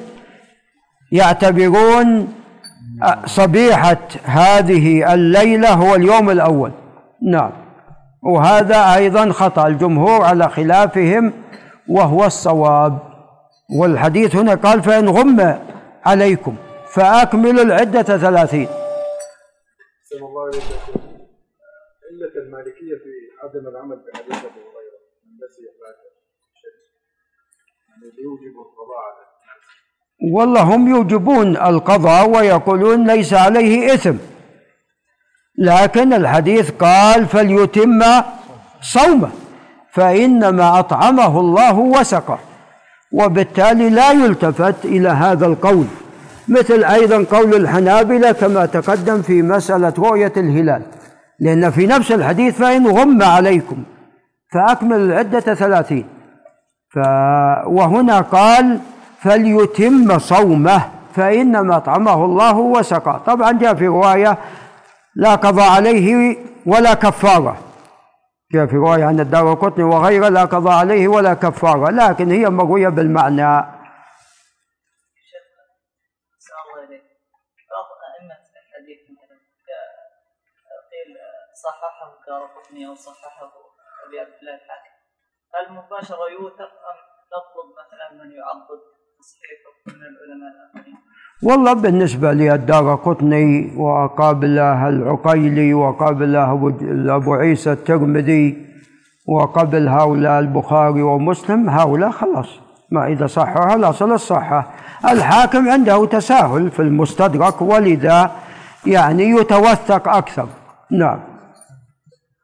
يعتبرون صبيحة هذه الليلة هو اليوم الأول. نعم. وهذا أيضا خطأ. الجمهور على خلافهم وهو الصواب. والحديث هنا قال فإن غم عليكم فأكملوا العدة ثلاثين. الله علة المالكية في عدم العمل بحديث أبي هريرة. من نسي يعني يوجب والله هم يوجبون القضاء ويقولون ليس عليه إثم. لكن الحديث قال فليتم صومه فإنما أطعمه الله وسقه وبالتالي لا يلتفت إلى هذا القول. مثل أيضا قول الحنابلة كما تقدم في مسألة رؤية الهلال لأن في نفس الحديث فإن غم عليكم فأكمل العدة ثلاثين. ف وهنا قال فليتم صومه فإنما أطعمه الله وسقى. طبعا جاء في رواية لا قضى عليه ولا كفارة. جاء في رواية عن الدار قطني وغيره لا قضى عليه ولا كفارة لكن هي مروية بالمعنى. صححه دار قطني أو صححه أبي عبد الله الحاكم. هل مباشرة يوثق والله بالنسبة للدار قطني وقابله العقيلي وقابله أبو عيسى الترمذي وقبل هؤلاء البخاري ومسلم هؤلاء خلاص. ما إذا صحها الأصل الصحة الحاكم عنده تساهل في المستدرك ولذا يعني يتوثق أكثر. نعم.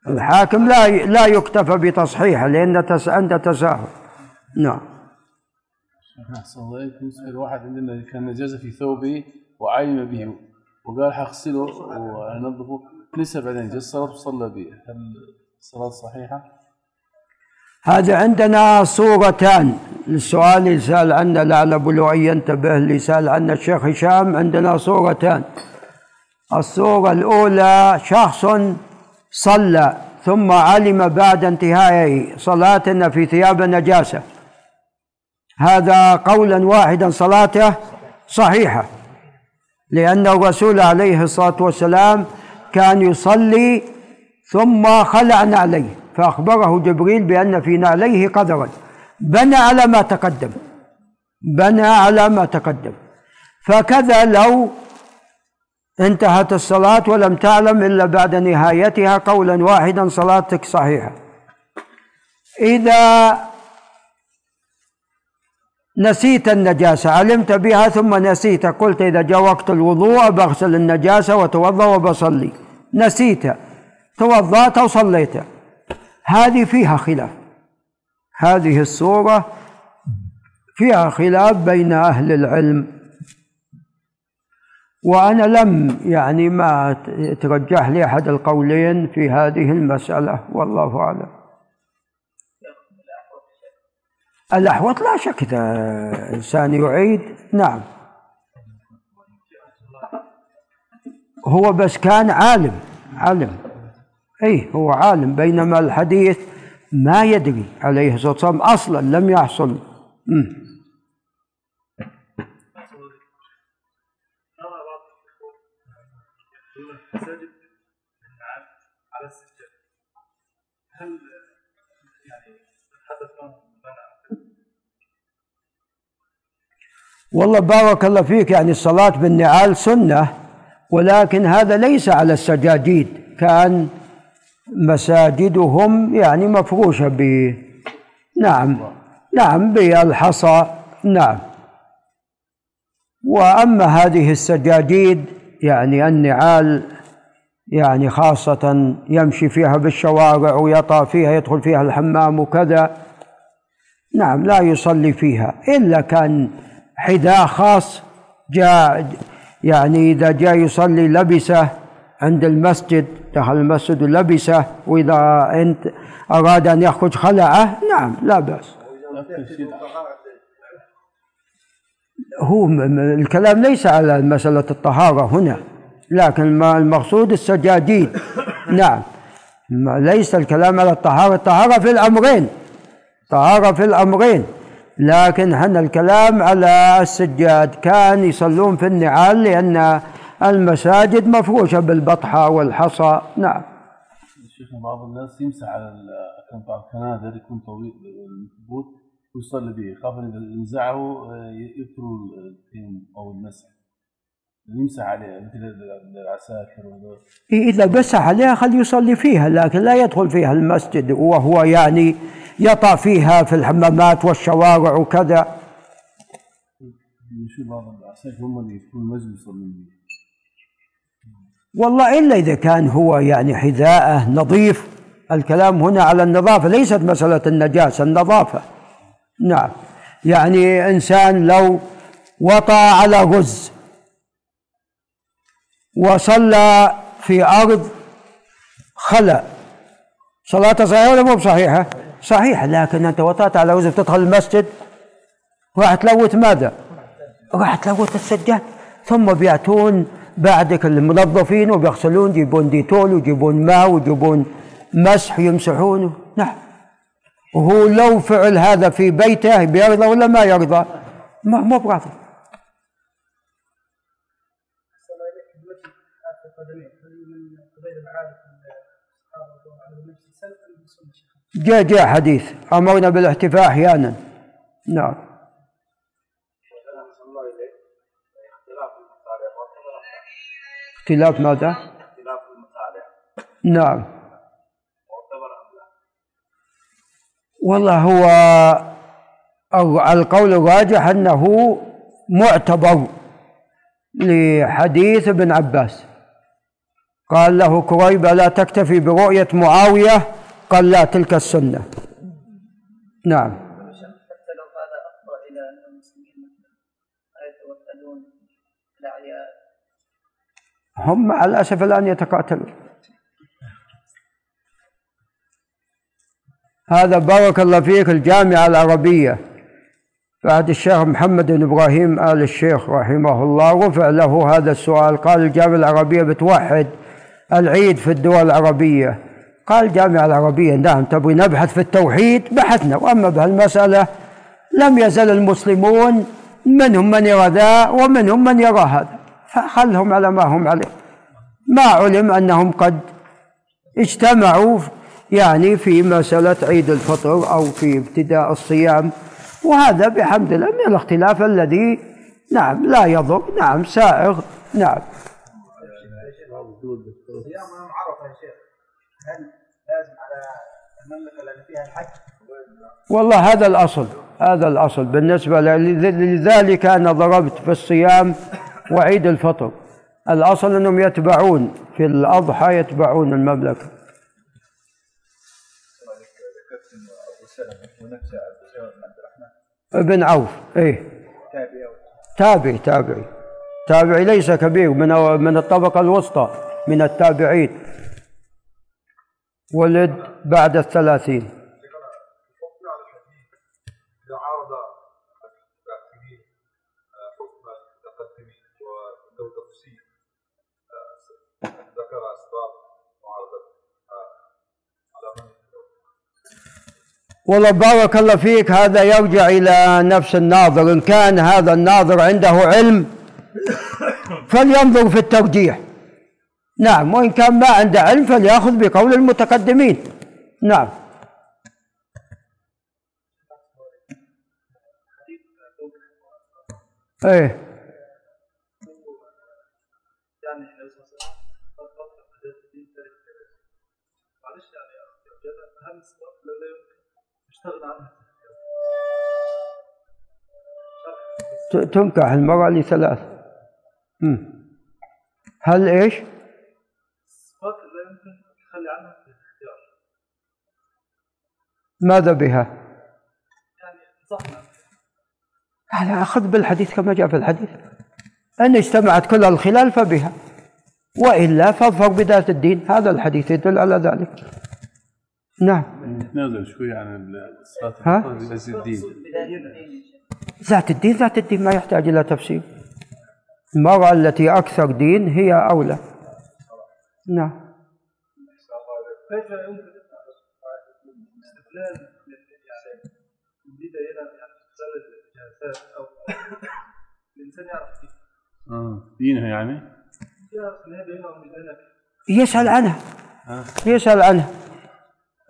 الحاكم لا لا يكتفى بتصحيحه لأن عنده تساهل. نعم. أحسن الله إليك بالنسبة لواحد عندنا كان نجاسة في ثوبه وعلم به. وقال حغسله وانظفه نسى بعدين جاء الصلاة وصلى به هل الصلاة صحيحة؟ هذا عندنا صورتان. السؤال اللي سأل عنه لعل أبو لؤي ينتبه اللي سأل عنه الشيخ هشام. عندنا صورتان. الصورة الأولى شخص صلى ثم علم بعد انتهاء صلاة أن في ثياب نجاسة. هذا قولا واحدا صلاته صحيحة لأن الرسول عليه الصلاة والسلام كان يصلي ثم خلع نعليه فأخبره جبريل بأن في نعليه قدرا بنى على ما تقدم بنى على ما تقدم. فكذا لو انتهت الصلاة ولم تعلم إلا بعد نهايتها قولا واحدا صلاتك صحيحة. إذا نسيت النجاسة. علمت بها ثم نسيت. قلت إذا جاء وقت الوضوء بغسل النجاسة وتوضأ وبصلي. نسيت. توضأت وصليت هذه فيها خلاف. هذه الصورة فيها خلاف بين أهل العلم. وأنا لم يعني ما ترجح لي أحد القولين في هذه المسألة. والله أعلم. الأحوط لا شك إذا إنسان يعيد. نعم. هو بس كان عالم عالم. أي هو عالم. بينما الحديث ما يدري عليه الصلاة والسلام أصلا لم يحصل. السجاد هل يعني حدث والله بارك الله فيك يعني الصلاة بالنعال سنة ولكن هذا ليس على السجاجيد كان مساجدهم يعني مفروشة ب نعم نعم بالحصى نعم. وأما هذه السجاجيد يعني النعال يعني خاصة يمشي فيها بالشوارع ويطأ فيها يدخل فيها الحمام وكذا نعم لا يصلي فيها إلا كان حذاء خاص جاء يعني إذا جاء يصلي لبسه عند المسجد دخل المسجد لبسه وإذا أنت أراد أن يخرج خلعه نعم لا بأس. هو الكلام ليس على مسألة الطهارة هنا لكن ما المقصود السجاجيد نعم. ليس الكلام على الطهارة الطهارة في الأمرين. طهارة في الأمرين. لكن هنا الكلام على السجاد. كان يصلون في النعال لأن المساجد مفروشة بالبطحة والحصى. نعم. شيخنا بعض الناس يمسح على الكنادر يكون طويل مكبوت ويصلي به. خاف إن إذا نزعه آه، يبطلوا التيمم أو المسح. يمسح عليه مثل ال- العساكر وهذول. إذا مسح عليها خليه يصلي فيها لكن لا يدخل فيها المسجد وهو يعني يطع فيها في الحمامات والشوارع وكذا. والله إلا إذا كان هو يعني حذاءه نظيف. الكلام هنا على النظافة ليست مسألة النجاسة النظافة. نعم. يعني إنسان لو وطى على غز وصلى في أرض خلا. صلاته صحيحة ولا مو بصحيحة؟ صحيحة لكن أنت وطأت على غز بتدخل المسجد. راح تلوث ماذا؟ راح تلوث السجاد ثم بيأتون بعدك المنظفين وبيغسلون يجيبون ديتول ويجيبون ماء ويجيبون مسح يمسحونه نعم. وهو لو فعل هذا في بيته بيرضى ولا ما يرضى؟ ما مو براضي جاء جاء حديث أمرنا بالاحتفاء أحيانا نعم اختلاف ماذا؟ اختلاف المطالع نعم؟ والله هو القول الراجح أنه معتبر لحديث ابن عباس قال له كريب لا تكتفي برؤية معاوية قال لا تلك السنة. نعم. حتى لو إلى أن المسلمين لا يتوكلون هم مع الأسف الآن يتقاتلون. هذا بارك الله فيك الجامعة العربية. بعد الشيخ محمد بن إبراهيم آل الشيخ رحمه الله رفع له هذا السؤال. قال الجامعة العربية بتوحد العيد في الدول العربية. قال الجامعة العربية نعم تبغي نبحث في التوحيد؟ بحثنا. وأما بهالمسألة لم يزل المسلمون منهم من يرى ذا ومنهم من يرى هذا. فخلهم على ما هم عليه. ما علم أنهم قد اجتمعوا يعني في مسألة عيد الفطر أو في ابتداء الصيام. وهذا بحمد الله من الاختلاف الذي نعم لا يضر. نعم سائغ. نعم صيام يوم عرفة يا شيخ هل لازم على المملكة لأن فيها الحج؟ والله هذا الأصل هذا الأصل. بالنسبة لذلك أنا ضربت في الصيام وعيد الفطر. الأصل أنهم يتبعون في الأضحى يتبعون المملكة. ابن عوف أو تابعي تابعي. تابعي ليس كبير من من الطبقة الوسطى من التابعين. ولد بعد الثلاثين حكم على الحديث إذا عارض المتأخرين حكم المتقدمين وله تفصيل آه، ذكر أسباب معارضة آه، على من يتلو. والله بارك الله فيك هذا يرجع إلى نفس الناظر إن كان هذا الناظر عنده علم فلينظر في الترجيح. نعم وإن كان ما عنده علم فليأخذ بقول المتقدمين. نعم. إيه. تنكح المرأة لثلاث. مم. هل إيش؟ الصفات لا يمكن التخلي عنها في الاختيار. ماذا بها؟ يعني انصحنا. على أخذ بالحديث كما جاء في الحديث. أن اجتمعت كل الخلال فبها. وإلا فاظفر بذات الدين. هذا الحديث يدل على ذلك. نعم. نتنازل شوي عن لأجل الدين. ذات الدين ذات الدين ما يحتاج إلى تفسير. المرأة التي أكثر دين هي أولى. نعم. آه. دينها يعني؟ يسأل عنها. يسأل عنها.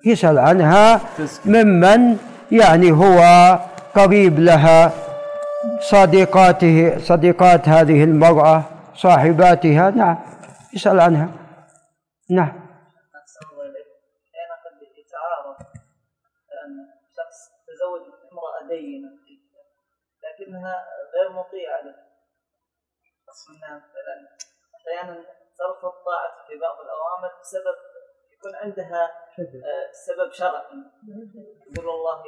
يسأل عنها ممن يعني هو قريب لها صديقاته صديقات هذه المرأة صاحباتها. نعم يسأل عنها. نعم. دينة لكنها غير مطيعة له. مثلا أحيانا ترفض طاعته في بعض الأوامر بسبب يكون عندها آه، سبب شرعي. تقول والله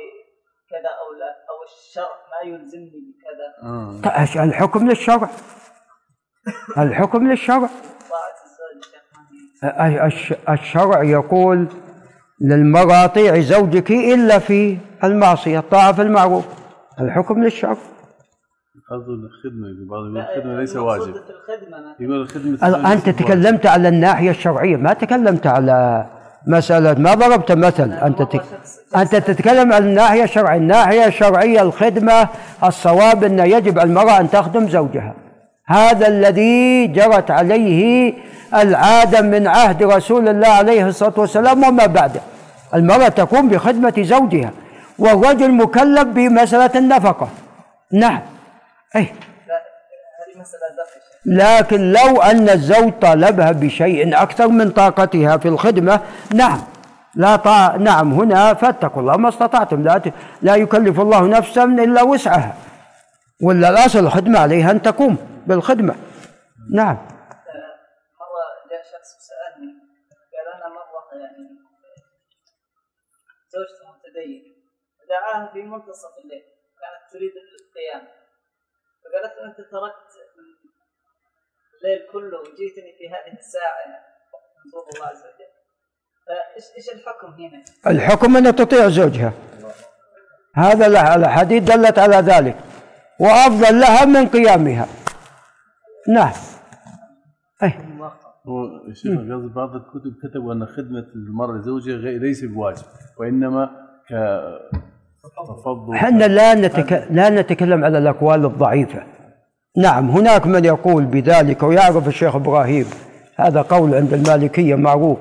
كذا أو لا أو الشرع ما يلزمني بكذا. آه. الحكم للشرع. الحكم للشرع. الشرع يقول للمرأة طيعي زوجك إلا في المعصية الطاعة في المعروف. الحكم للشرع. قصده الخدمة بعض يقول الخدمة ليس المقصود واجب. الخدمة يقول أنت تكلمت على الناحية الشرعية ما تكلمت على مسألة. ما ضربت مثل. أنت تك... أنت تتكلم عن الناحية الشرعية. الناحية الشرعية الخدمة الصواب أن يجب على المرأة أن تخدم زوجها. هذا الذي جرت عليه العادة من عهد رسول الله عليه الصلاة والسلام وما بعده. المرأة تقوم بخدمة زوجها. والرجل مكلف بمسألة النفقة. نعم. أي هذه مسألة لكن لو أن الزوج طالبها بشيء أكثر من طاقتها في الخدمة نعم. لا طاع نعم هنا فاتقوا الله ما استطعتم. لا ت... لا يكلف الله نفسا إلا وسعها. ولا الأصل الخدمة عليها أن تقوم بالخدمة. نعم. مرة جاء شخص وسألني قال أنا مرة يعني زوجتي متدين دعاها في منتصف الليل كانت تريد القيام. فقالت له أنت تركت الليل كله وجيتني في هذه يعني منظور الله عز وجل. فإيش إيش الحكم هنا؟ الحكم أن تطيع زوجها. هذا الح- الحديث دلت على ذلك. وأفضل لها من قيامها. نعم. أي. هو الشيخ قصد بعض الكتب كتبوا أن خدمة المرأة لزوجها غير ليس بواجب وإنما كتفضل إحنا لا نتك... لا نتكلم على الأقوال الضعيفة. نعم هناك من يقول بذلك ويعرف الشيخ إبراهيم هذا قول عند المالكية معروف.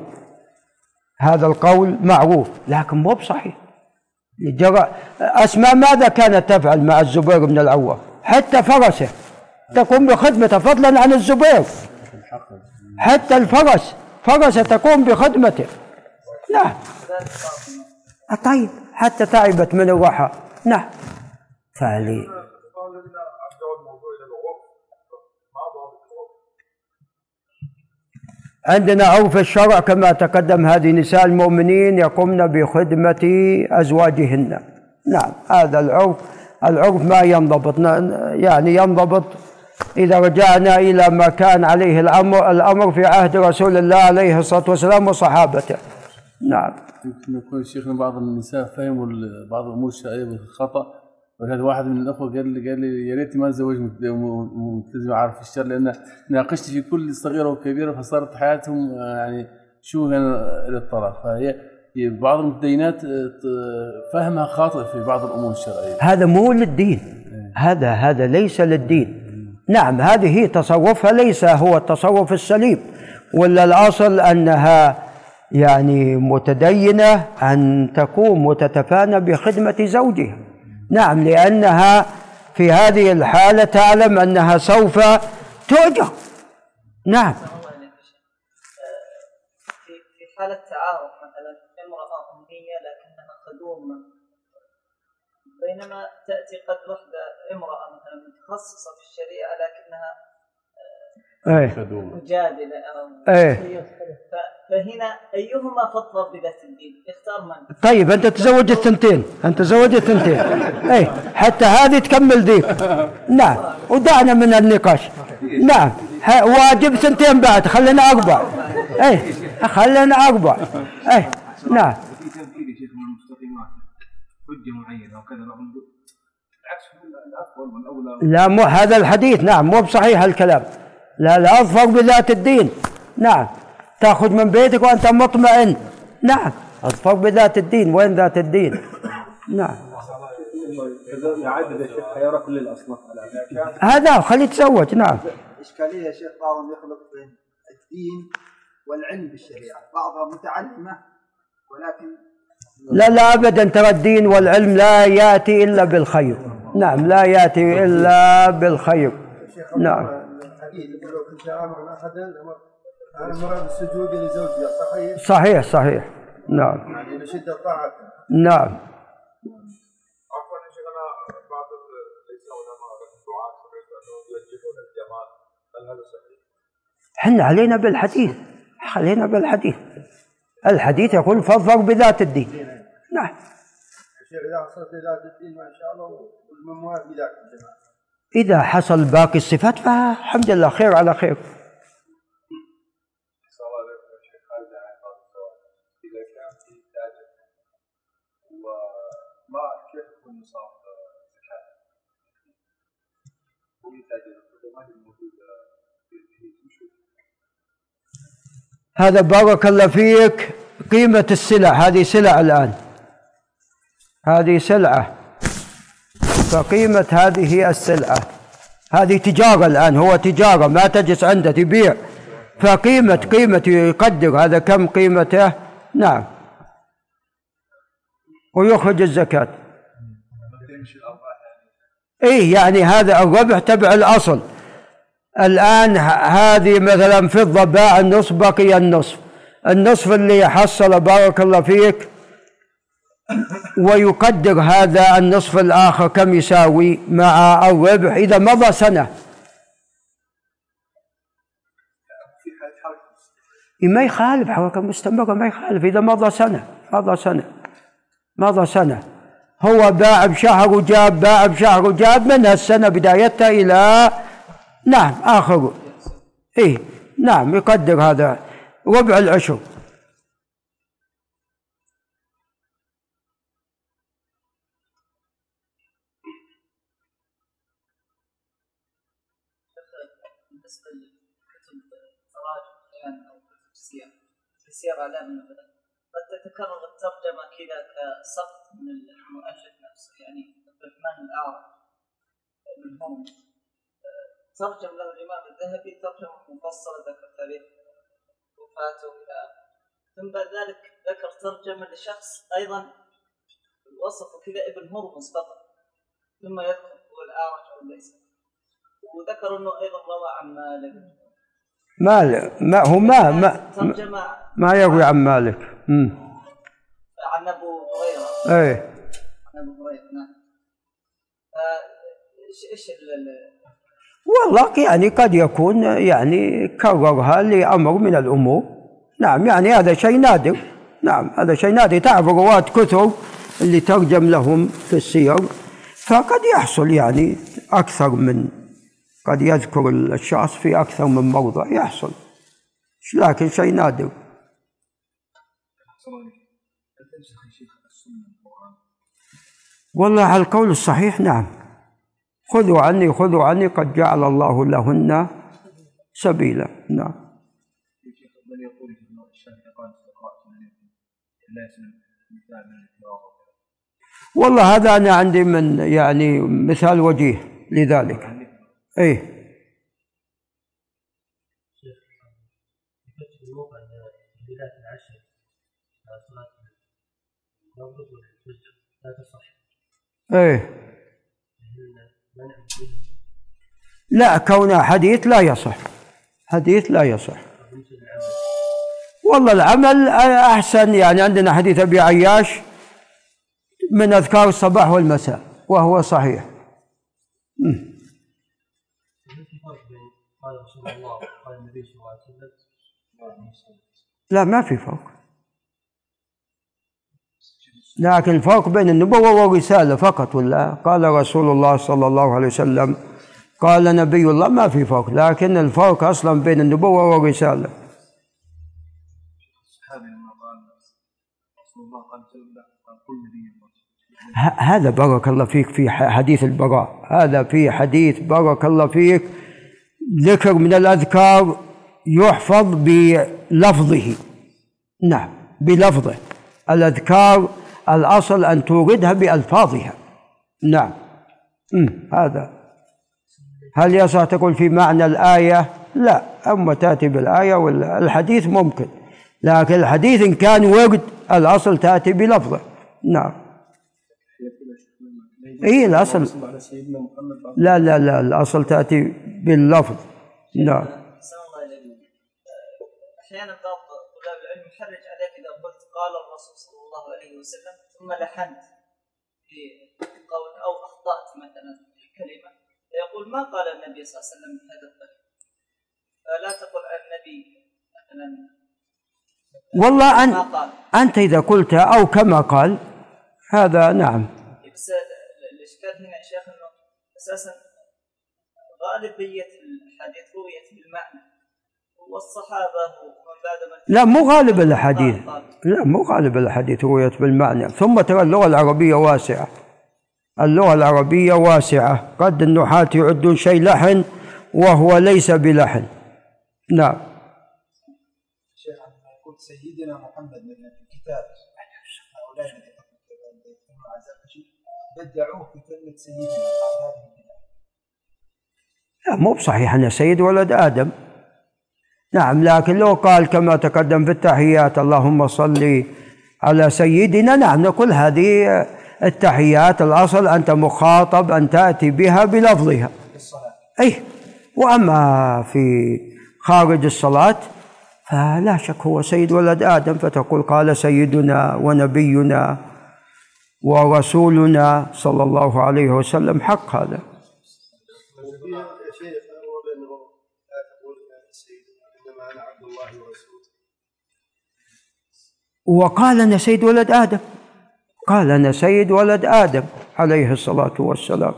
هذا القول معروف لكن مو بصحيح. جرى أسماء ماذا كانت تفعل مع الزبير بن العوام؟ حتى فرسه. تقوم بخدمته فضلا عن الزبير. حتى الفرس فرسه تقوم بخدمته. نعم طيب. حتى تعبت من الرحى نعم. فعلي بعض الذين ارجعوا الموضوع إلى العرف ما ضابط العرف عندنا عرف الشرع كما تقدم هذه نساء المؤمنين يقومن بخدمة أزواجهن. نعم هذا العرف العرف ما ينضبط. يعني ينضبط إذا رجعنا إلى ما كان عليه الأمر الأمر في عهد رسول الله عليه الصلاة والسلام وصحابته. نعم. يمكن يكون شيخنا بعض النساء فهموا بعض الأمور الشرعية بالخطا ولهذا واحد من الأخوة قال لي قال لي يا ريتني ما تزوجت ملتزم عارف الشر لأن ناقشت في كل صغيرة وكبيرة فصارت حياتهم آه، يعني شوها إلى الطلاق. فهي هي بعض المتدينات آه، فهمها خاطئ في بعض الأمور الشرعية. هذا مو للدين. هذا هذا ليس للدين. نعم هذه تصرفها ليس هو التصرف السليم. ولا الأصل أنها يعني متدينة أن تقوم وتتفانى بخدمة زوجها. نعم لأنها في هذه الحالة تعلم أنها سوف تؤجر. نعم. آه، في في حالة تعارض مثلا امرأة أمية لكنها خدومة بينما تأتي قد وحدة امرأة مثلا متخصصة في الشريعة لكنها إيه. خدومه مجادلة أو إيه. ف- فهنا أيهما فضل بذات الدين؟ يختار من؟ طيب أنت تزوج الثنتين. أنت تزوج الثنتين. اي حتى هذه تكمل ذيك نعم. ودعنا من النقاش. نعم. واجب ثنتين بعد. خلينا أربع اي خلينا أربع اي نعم. في المستقيمات حجه معينه وكذا لا مو هذا الحديث. نعم مو بصحيح الكلام. لا اظفر بذات الدين. نعم. تاخذ من بيتك وأنت مطمئن. نعم. اظفر بذات الدين. وين ذات الدين؟ نعم. يعدد يا شيخ خيار كل الاصناف على هذا خليه يتزوج. نعم. إشكالية يا شيخ بعضهم يخلط بين الدين والعلم بالشريعة. بعضها متعلمة ولكن لا لا ابدا. ترى الدين والعلم لا يأتي إلا بالخير. نعم لا يأتي إلا بالخير. نعم. المرأة بالسجود لزوجها صحيح؟ صحيح. صحيح نعم. يعني لشدة طاعته نعم. عفوا يا شيخنا بعض ليس علماء الدعاة انهم يوجهون الجمال هل هذا صحيح؟ إحنا علينا بالحديث. علينا بالحديث. الحديث يقول فاظفر بذات الدين. نعم. الشيخ اذا حصلت ذات الدين ما شاء الله والمموال بذاك الجماعة إذا حصل باقي الصفات فالحمد لله خير على خير. هذا بارك الله فيك. قيمة السلع هذه سلع الآن. هذه سلعة. فقيمة هذه السلعة. هذه تجارة الآن هو تجارة ما تجلس عنده تبيع. فقيمة قيمة يقدر. هذا كم قيمته؟ نعم. ويخرج الزكاة. إيه يعني هذا الربح تبع الأصل. الآن ه- هذه مثلا فضه باع النصف بقي النصف. النصف اللي حصل بارك الله فيك ويقدر هذا النصف الآخر كم يساوي مع الربح إذا مضى إيه ما يخالف حركة مستمرة ما يخالف إذا مضى سنة مضى سنة مضى سنة. هو باع بشهر وجاب باع بشهر وجاب من السنة بدايتها إلى نعم آخر. إيه نعم يقدر هذا. ربع العشر بالنسبة لكتب تراجم يعني أو كتب في اعلام النبلاء قد تتكرر الترجمة كذا كسقط من المؤلف نفسه يعني الرحمن الأعرج من ترجم له الإمام الذهبي ترجمة مفصلة ذكر تاريخ وفاته إلى ثم بعد ذلك ذكر ترجمة لشخص أيضا وصفه كذا ابن هرمز فقط. ثم يذكر هو الأعرج أو ليس. وذكر أنه أيضا روى عن مالك. ما ما هو ما ما ما يروي عن مالك. أمم. عن أبو هريرة. إيه. عن أبو هريرة نعم. آه، إيش إيش والله يعني قد يكون يعني كررها لأمر من الأمور. نعم يعني هذا شيء نادر. نعم هذا شيء نادر. تعرف رواة كثر اللي ترجم لهم في السير فقد يحصل يعني أكثر من قد يذكر الشخص في أكثر من موضع يحصل. لكن شيء نادر. والله على القول الصحيح نعم. خذوا عني خذوا عني قد جعل الله لهن سبيلا. نعم. والله هذا أنا عندي من يعني مثال وجيه لذلك. إيه. كتب الموقع تحليلات العشر على صلاة المغرب والفجر لا تصح إيه لأن منع فيه لا كونها حديث لا يصح. حديث لا يصح. والله العمل أحسن. يعني عندنا حديث أبي عياش من أذكار الصباح والمساء وهو صحيح. لا ما في فرق لكن الفرق بين النبوة والرسالة فقط ولا؟ قال رسول الله صلى الله عليه وسلم قال نبي الله ما في فرق لكن الفرق أصلا بين النبوة والرسالة هذا بارك الله فيك في حديث البراء. هذا في حديث بارك الله فيك ذكر من الأذكار يحفظ بلفظه. نعم بلفظه. الأذكار الأصل أن توردها بألفاظها. نعم. هذا. هل يصح تقول في معنى الآية؟ لا. أما تأتي بالآية والحديث ممكن. لكن الحديث إن كان ورد الأصل تأتي بلفظة. نعم. سيدنا محمد لا لا لا الأصل تأتي باللفظ. نعم. أحيانا بعض طلاب العلم يحرج عليك إذا قلت قال الرسول صلى الله عليه وسلم ثم لحنت في قول أو أخطأت مثلا في كلمة فيقول ما قال النبي صلى الله عليه وسلم بهذا الطريق؟ فلا تقل عن النبي مثلا. والله أن أنت إذا قلت أو كما قال هذا نعم. بس ال- الإشكال هنا يا شيخ أنه أساسا غالبية الحديث رويت بالمعنى والصحابة ومن بعدهم لا مو غالب الأحاديث. لا مو غالب الأحاديث رؤيت بالمعنى. ثم ترى اللغة العربية واسعة. اللغة العربية واسعة. قد النحاة يعدون شيء لحن وهو ليس بلحن. نعم. شيخ يقول سيدنا محمد من الكتاب هؤلاء الذين بدعوه في كلمة سيدنا. لا مو بصحيح أن سيد ولد آدم. نعم لكن لو قال كما تقدم في التحيات اللهم صل على سيدنا نعم نقول هذه التحيات الأصل أنت مخاطب أن تأتي بها بلفظها. أي وأما في خارج الصلاة فلا شك هو سيد ولد آدم فتقول قال سيدنا ونبينا ورسولنا صلى الله عليه وسلم حق هذا. وقال أنا سيد ولد آدم. قال أنا سيد ولد آدم عليه الصلاة والسلام.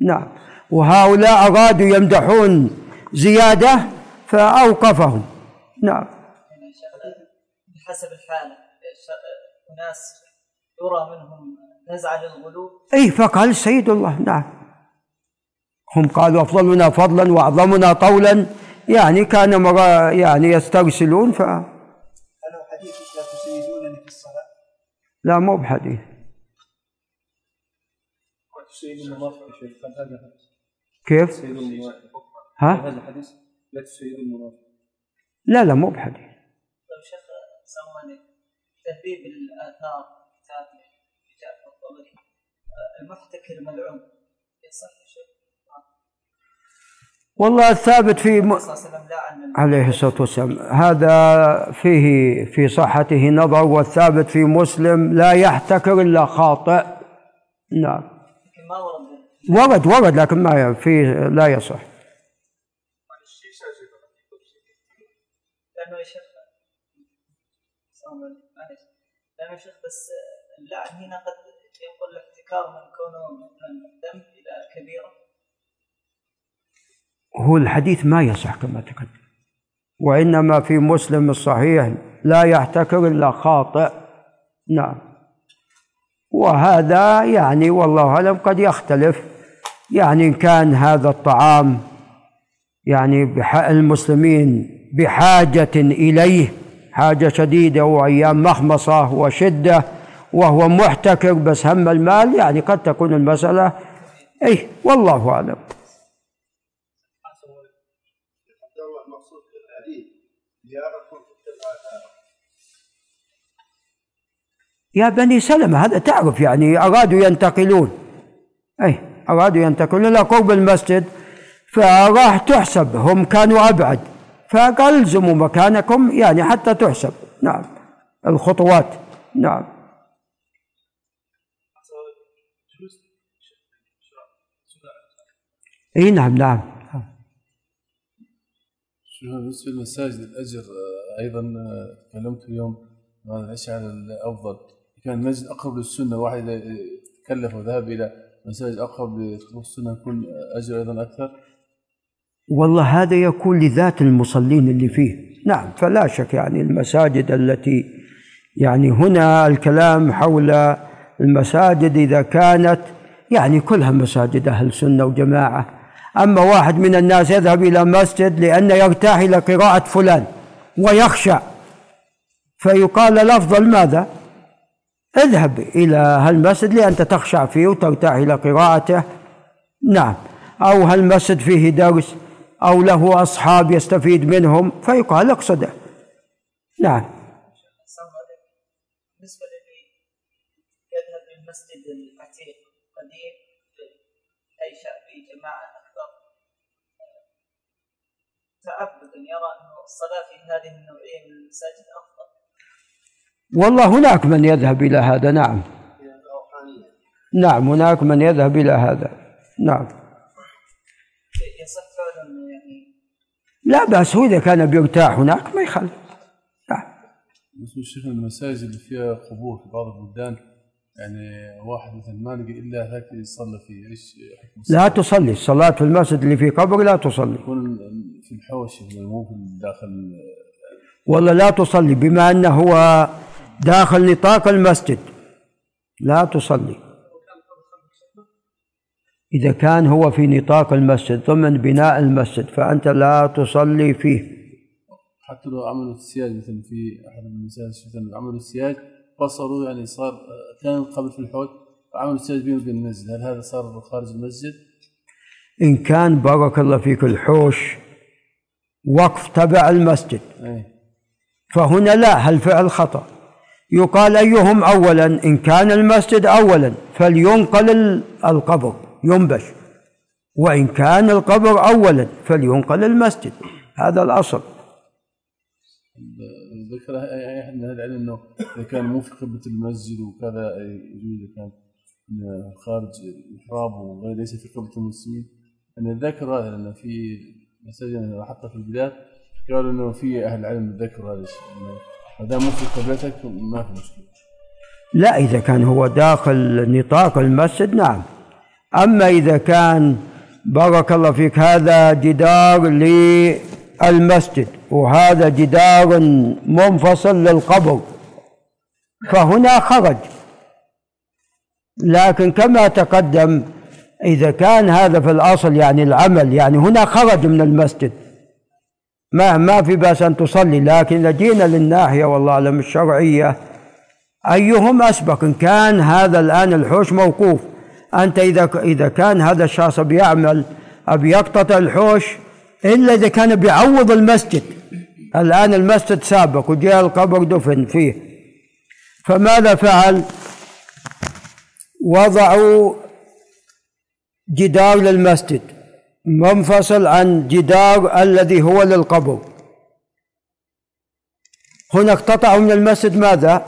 نعم. وهؤلاء أرادوا يمدحون زيادة فأوقفهم. نعم. بحسب الحالة أناس يرى منهم نزعة للغلو. أي فقال سيد الله. نعم. هم قالوا أفضلنا فضلا وأعظمنا طولا. يعني كان مرا يعني يسترسلون ف هل حديث لا تسيدونني في الصلاة؟ لا مو بحديث. سيد المنافق يا شيخ هل هذا كيف؟ المنافق ها؟ هذا حديث؟ لا المنافق لا لا مو بحديث. طيب شيخ سمعني. تهذيب الآثار كتاب جعفر الطبري. المحتكر ملعون. يصح يا شيخ؟ والله الثابت في م... عليه الصلاة والسلام. هذا فيه في صحته نظر والثابت في مسلم لا يحتكر إلا خاطئ. نعم. ورد ورد لكن ما في لا يصح. لأنه يا شيخ. لأنه يا شيخ بس اللعن هنا قد ينقل الاحتكار من كونه مثلا ذنب إلى كبيرة. هو الحديث ما يصح كما تقدم وإنما في مسلم الصحيح لا يحتكر إلا خاطئ. نعم. وهذا يعني والله أعلم قد يختلف. يعني إن كان هذا الطعام يعني المسلمين بحاجة إليه حاجة شديدة وأيام مخمصة وشدة وهو محتكر بس هم المال يعني قد تكون المسألة أي والله أعلم. يا بني سلمة هذا تعرف يعني أرادوا ينتقلون. أي أرادوا ينتقلون إلى قرب المسجد فراح تحسب. هم كانوا أبعد فقال الزموا مكانكم يعني حتى تحسب. نعم. الخطوات. نعم. إي نعم نعم. شو بالنسبة للمساجد؟ الأجر آه، أيضا آه، تكلمت اليوم عن الاشعر الأفضل. كان المسجد أقرب للسنة واحد إذا تكلف وذهب إلى مساجد أقرب السنة يكون أجر أيضا أكثر. والله هذا يكون لذات المصلين اللي فيه. نعم فلا شك يعني المساجد التي يعني هنا الكلام حول المساجد إذا كانت يعني كلها مساجد أهل سنة وجماعة. أما واحد من الناس يذهب إلى مسجد لأنه يرتاح إلى قراءة فلان ويخشى. فيقال الأفضل ماذا؟ اذهب إلى هالمسجد لأنت تخشع فيه وترتاح إلى قراءته. نعم. أو هالمسجد فيه درس أو له أصحاب يستفيد منهم فيقال اقصده. نعم. بالنسبة للي يذهب للمسجد العتيق قديم ينشأ في جماعة أكبر تعبدا يرى أن الصلاة في هذه النوعية من المساجد أفضل. والله هناك من يذهب إلى هذا نعم. نعم هناك من يذهب إلى هذا. نعم. لا بأس هو إذا كان بيرتاح هناك ما يخالف نعم. بالنسبة للشيخ المساجد اللي فيها قبور في بعض البلدان؟ يعني واحد مثلا ما لقى إلا ذاك يصلى فيه إيش لا؟ تصلي الصلاة في المسجد اللي في قبر لا تصلي. يكون في الحوش يعني مو في داخل والله لا تصلي بما أنه هو داخل نطاق المسجد. لا تصلي. إذا كان هو في نطاق المسجد ضمن بناء المسجد فأنت لا تصلي فيه. حتى لو عملوا السياج مثلا في أحد المساجد مثلا عملوا السياج؟ فصلوا يعني صار كان قبل في الحوش عملوا السياج بينه وبين المسجد. هل هذا صار خارج المسجد؟ إن كان بارك الله فيك الحوش وقف تبع المسجد. إيه. فهنا لا هالفعل خطأ؟ يقال أيهم أولا إن كان المسجد أولا فلينقل ال- القبر ينبش. وإن كان القبر أولا فلينقل المسجد. هذا الأصل. ذكر من أهل العلم إنه إذا كان مو في قبه المسجد وكذا إذا كان خارج المحراب وغير ليس في قبه المسلمين. أن ذكر هذا لأن في مساجد حتى في البلاد قالوا إنه في أهل العلم ذكر هذا الشيء مو في قبلتك ما في مشكلة. لا إذا كان هو داخل نطاق المسجد نعم. أما إذا كان بارك الله فيك هذا جدار للمسجد وهذا جدار منفصل للقبر فهنا خرج. لكن كما تقدم إذا كان هذا في الأصل يعني العمل يعني هنا خرج من المسجد. ما ما في بأس أن تصلي لكن إذا جينا للناحية والله أعلم الشرعية أيهم أسبق؟ إن كان هذا الآن الحوش موقوف. أنت إذا إذا كان هذا الشخص بيعمل أبي يقتطع الحوش إلا إذا كان بيعوض المسجد. الآن المسجد سابق وجاء القبر دفن فيه. فماذا فعل؟ وضعوا جدار للمسجد. منفصل عن جدار الذي هو للقبر هنا اقتطعوا من المسجد ماذا؟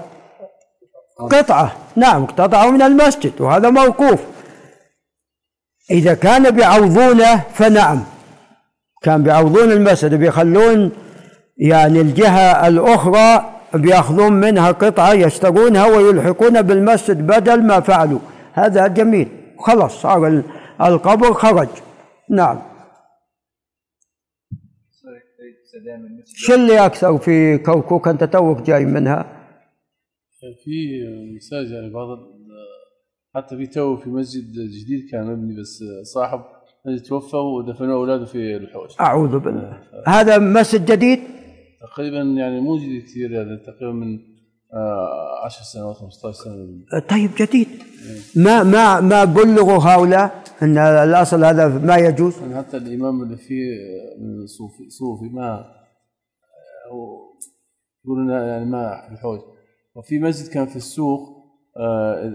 قطعة. نعم اقتطعوا من المسجد وهذا موقوف. إذا كان بيعوضونه فنعم. كان بيعوضون المسجد بيخلون يعني الجهة الأخرى بيأخذون منها قطعة يشترونها ويلحقون بالمسجد بدل ما فعلوا. هذا جميل. خلاص صار ال- القبر خرج. نعم. شو اللي أكثر في كوكوك؟ أنت توك جاي منها. في مساجد يعني بعض حتى في تو في مسجد جديد كان مبني بس صاحب توفى ودفنوا أولاده في الحوش. أعوذ بالله. هذا مسجد جديد؟ تقريبا يعني مو جديد كثير هذا تقريبا من 10 سنوات 15 سنة طيب جديد. ما ما ما بلغوا هؤلاء؟ إن الأصل هذا ما يجوز؟ يعني حتى الإمام اللي فيه من صوفي صوفي ما هو يقول يعني ما في وفي مسجد كان في السوق آه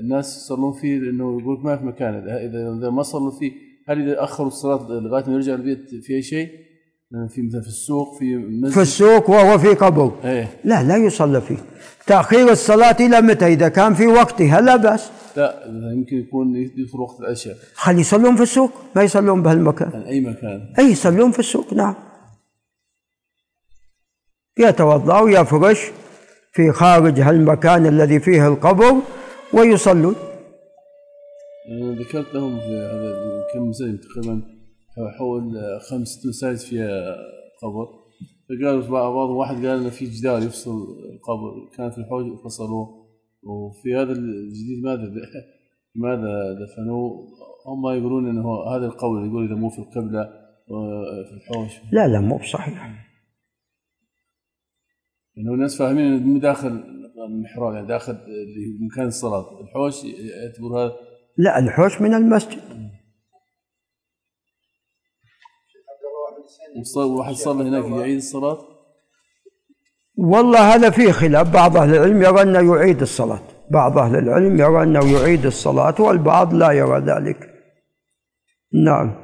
الناس يصلون فيه لأنه يقول ما في مكان. اذا إذا ما صلوا فيه هل إذا أخروا الصلاة لغاية ما يرجع البيت في أي شيء؟ في مثلا في السوق في مسجد. في السوق وهو في قبر. إيه. لا لا يصلى فيه. تأخير الصلاة إلى متى؟ إذا كان في وقتها لا بأس. لا يمكن يكون يدخل وقت العشاء. خلي يصلون في السوق ما يصلون بهالمكان. يعني أي مكان. أي يصلون في السوق نعم. يتوضأ ويفرش في خارج هالمكان الذي فيه القبر ويصلون. ذكرت لهم في هذا كم مساجد تقريبا حول خمس ست مساجد فيها قبر. فقالوا بعض بعض واحد قال إنه في جدار يفصل القبر. كان في الحوش فصلوه. وفي هذا الجديد ماذا ماذا دفنوه؟ هم يقولون إنه هذا القول يقول إذا مو في القبلة آه، في الحوش. لا لا مو بصحيح. إنه الناس فاهمين إنه داخل المحراب يعني داخل مكان الصلاة. الحوش يعتبر هذا لا الحوش من المسجد. وصل- واحد صلى هناك يعيد الصلاة. والله هذا فيه خلاف. بعض أهل العلم يرى أنه يعيد الصلاة. بعض أهل العلم يرى أنه يعيد الصلاة والبعض لا يرى ذلك. نعم.